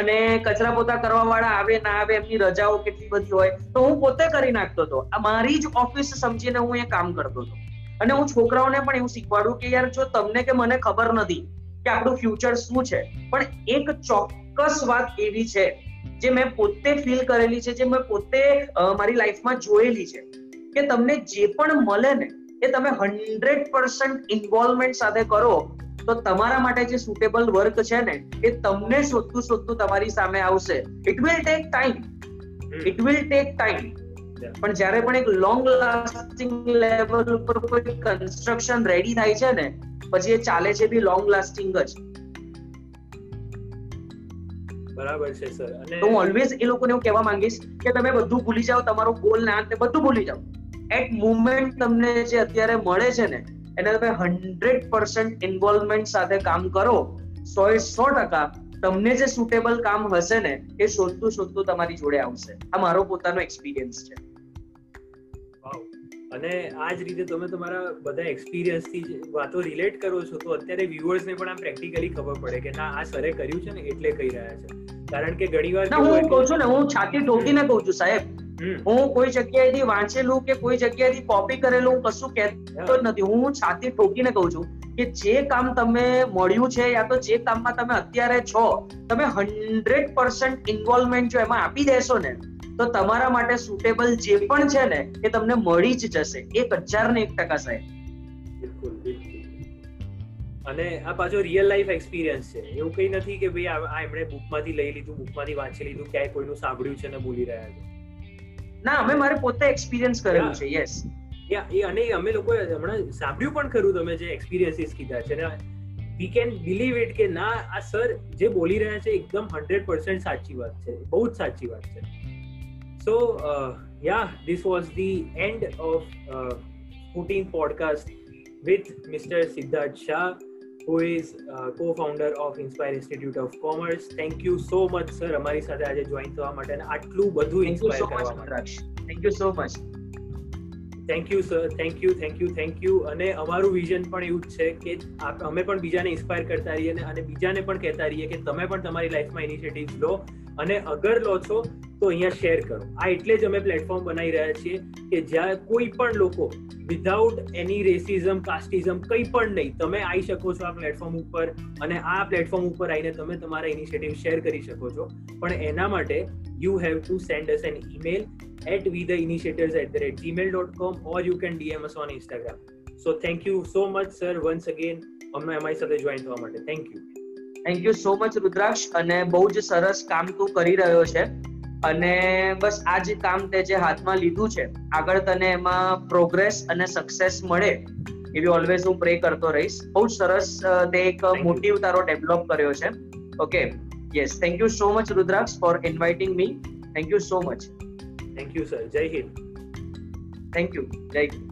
અને કચરા પોતા કરવા વાળા આવે, ના આવે, એમની રજાઓ કેટલી બધી હોય, તો હું પોતે કરી નાખતો હતો. મારી જ ઓફિસ સમજીને હું એ કામ કરતો હતો. અને હું છોકરાઓને પણ એવું શીખવાડું કે યાર, જો તમને કે મને ખબર નથી કે આપણું ફ્યુચર શું છે? પણ એક ચોક્કસ વાત એવી છે, જે મેં પોતે ફીલ કરેલી છે, જે મેં પોતે મારી લાઈફમાં જોયેલી છે, કે તમને જે પણ મળે ને, એ તમે હંડ્રેડ પર્સન્ટ ઇન્વોલ્વમેન્ટ સાથે કરો, તો તમારા માટે જે સુટેબલ વર્ક છે ને, એ તમને શોધતું શોધતું તમારી સામે આવશે. It will take time it will take time પણ જ્યારે પણ એક લોંગ લાસ્ટિંગ લેવલ ઉપર કોઈ કન્સ્ટ્રક્શન રેડી થાય છે ને પછી એ ચાલે છે બી લોંગ લાસ્ટિંગ જ. બરાબર છે સર અને તો હું ઓલવેઝ એ લોકોને એવું કહેવા માંગીશ કે તમે બધું ભૂલી જાઓ તમારો ગોલ ના તે બધું ભૂલી જાઓ. એટ મુમેન્ટ તમને જે અત્યારે મળે છે ને એને તમે હંડ્રેડ પર્સન્ટ ઇન્વોલ્વમેન્ટ સાથે કામ કરો સો એ સો ટકા તમને જે સુટેબલ કામ હશે ને એ શોધતું શોધતું તમારી જોડે આવશે. આ મારો પોતાનો એક્સપિરિયન્સ છે. અને આ જ રીતે તમે તમારા બધા એક્સપિરિયન્સથી વાતો રિલેટ કરો છો તો અત્યારે વ્યુઅર્સ ને પણ આમ પ્રેક્ટિકલી ખબર પડે કે ના આ સરે કર્યું છે ને એટલે કહી રહ્યા છે. કારણ કે ઘણીવાર હું કહું છું ને હું છાતી ઠોકીને કહું છું સાહેબ. હું કોઈ જગ્યાએથી વાંચેલું કે કોઈ જગ્યાએથી કોપી કરેલું કશું કહેતો જ નથી. હું છાતી ઠોકીને કહું છું કે જે કામ તમે મળ્યું છે યા તો જે કામમાં તમે અત્યારે છો તમે હંડ્રેડ પર્સન્ટ ઇન્વોલ્વમેન્ટ જો એમાં આપી દેશો ને તો તમારા માટે સુટેબલ જે પણ છે ને એ તમને મળી જ જશે. એક હજાર ને એક ટકા સાહેબ. બિલકુલ બિલકુલ. અને આ પાછો રિયલ લાઈફ એક્સપિરિયન્સ છે. એવું કઈ નથી કે ભાઈ આ એમણે બુકમાંથી લઈ લીધું બુકમાંથી વાંચી લીધું ક્યાંય કોઈનું સાંભળ્યું છે ને બોલી રહ્યા છે. ના અમે મારે પોતે એક્સપિરિયન્સ કરેલું છે યસ એ અને અમે લોકો હમણાં સાંભળ્યું પણ ખરું તમે જે એક્સપિરિયન્સીસ કીધા છે. ને વી કેન બિલીવ ઇટ કે ના આ સર જે બોલી રહ્યા છે એકદમ હંડ્રેડ પર્સન્ટ સાચી વાત છે. બહુ જ સાચી વાત છે. So, uh, yeah, this was the end of uh, 14 podcast with Mr. Siddharth Shah, who is uh, co-founder of Inspire Institute of Commerce. Thank you so much, sir. અમારી સાથે આજે જોઈન થવા માટે અને આટલું બધું ઇન્સ્પાયર કરવા માટે thank you so much thank you sir thank you thank you thank you અને અમારું વિઝન પણ એવું જ છે કે અમે પણ બીજાને ઇન્સ્પાયર કરતા રહીએ અને બીજાને પણ કહેતા રહીએ કે તમે પણ તમારી લાઈફમાં ઇનિશિયેટિવ લો અને અગર લો છો, તો અહીંયા શેર કરો. આ એટલે જ અમે પ્લેટફોર્મ બનાવી રહ્યા છીએ કે જ્યાં કોઈ પણ લોકો વિધાઉટ એની રેસિઝમ કાસ્ટિઝમ કંઈ પણ નહીં, તમે આવી શકો છો આ પ્લેટફોર્મ ઉપર અને આ પ્લેટફોર્મ ઉપર આવીને તમે તમારા ઇનિશિયેટિવ શેર કરી શકો છો. પણ એના માટે you have to send us an email the initiators at the rate Gmail dot com or you can DM us on Instagram so thank you so much sir once again અમને અમારી સાથે join થવા માટે. Thank you thank you so much Rudraksh અને બહુ જ સરસ કામ તું કરી રહ્યો છે. અને બસ આ જે કામ તે જે હાથમાં લીધું છે આગળ તને એમાં પ્રોગ્રેસ અને સક્સેસ મળે એવી ઓલવેઝ હું પ્રે કરતો રહીશ. બહુ જ સરસ તે એક મોટિવ તારો ડેવલપ કર્યો છે. Okay yes thank you so much Rudraksh for inviting me thank you so much thank you sir Jai Hind thank you જય હિન્દ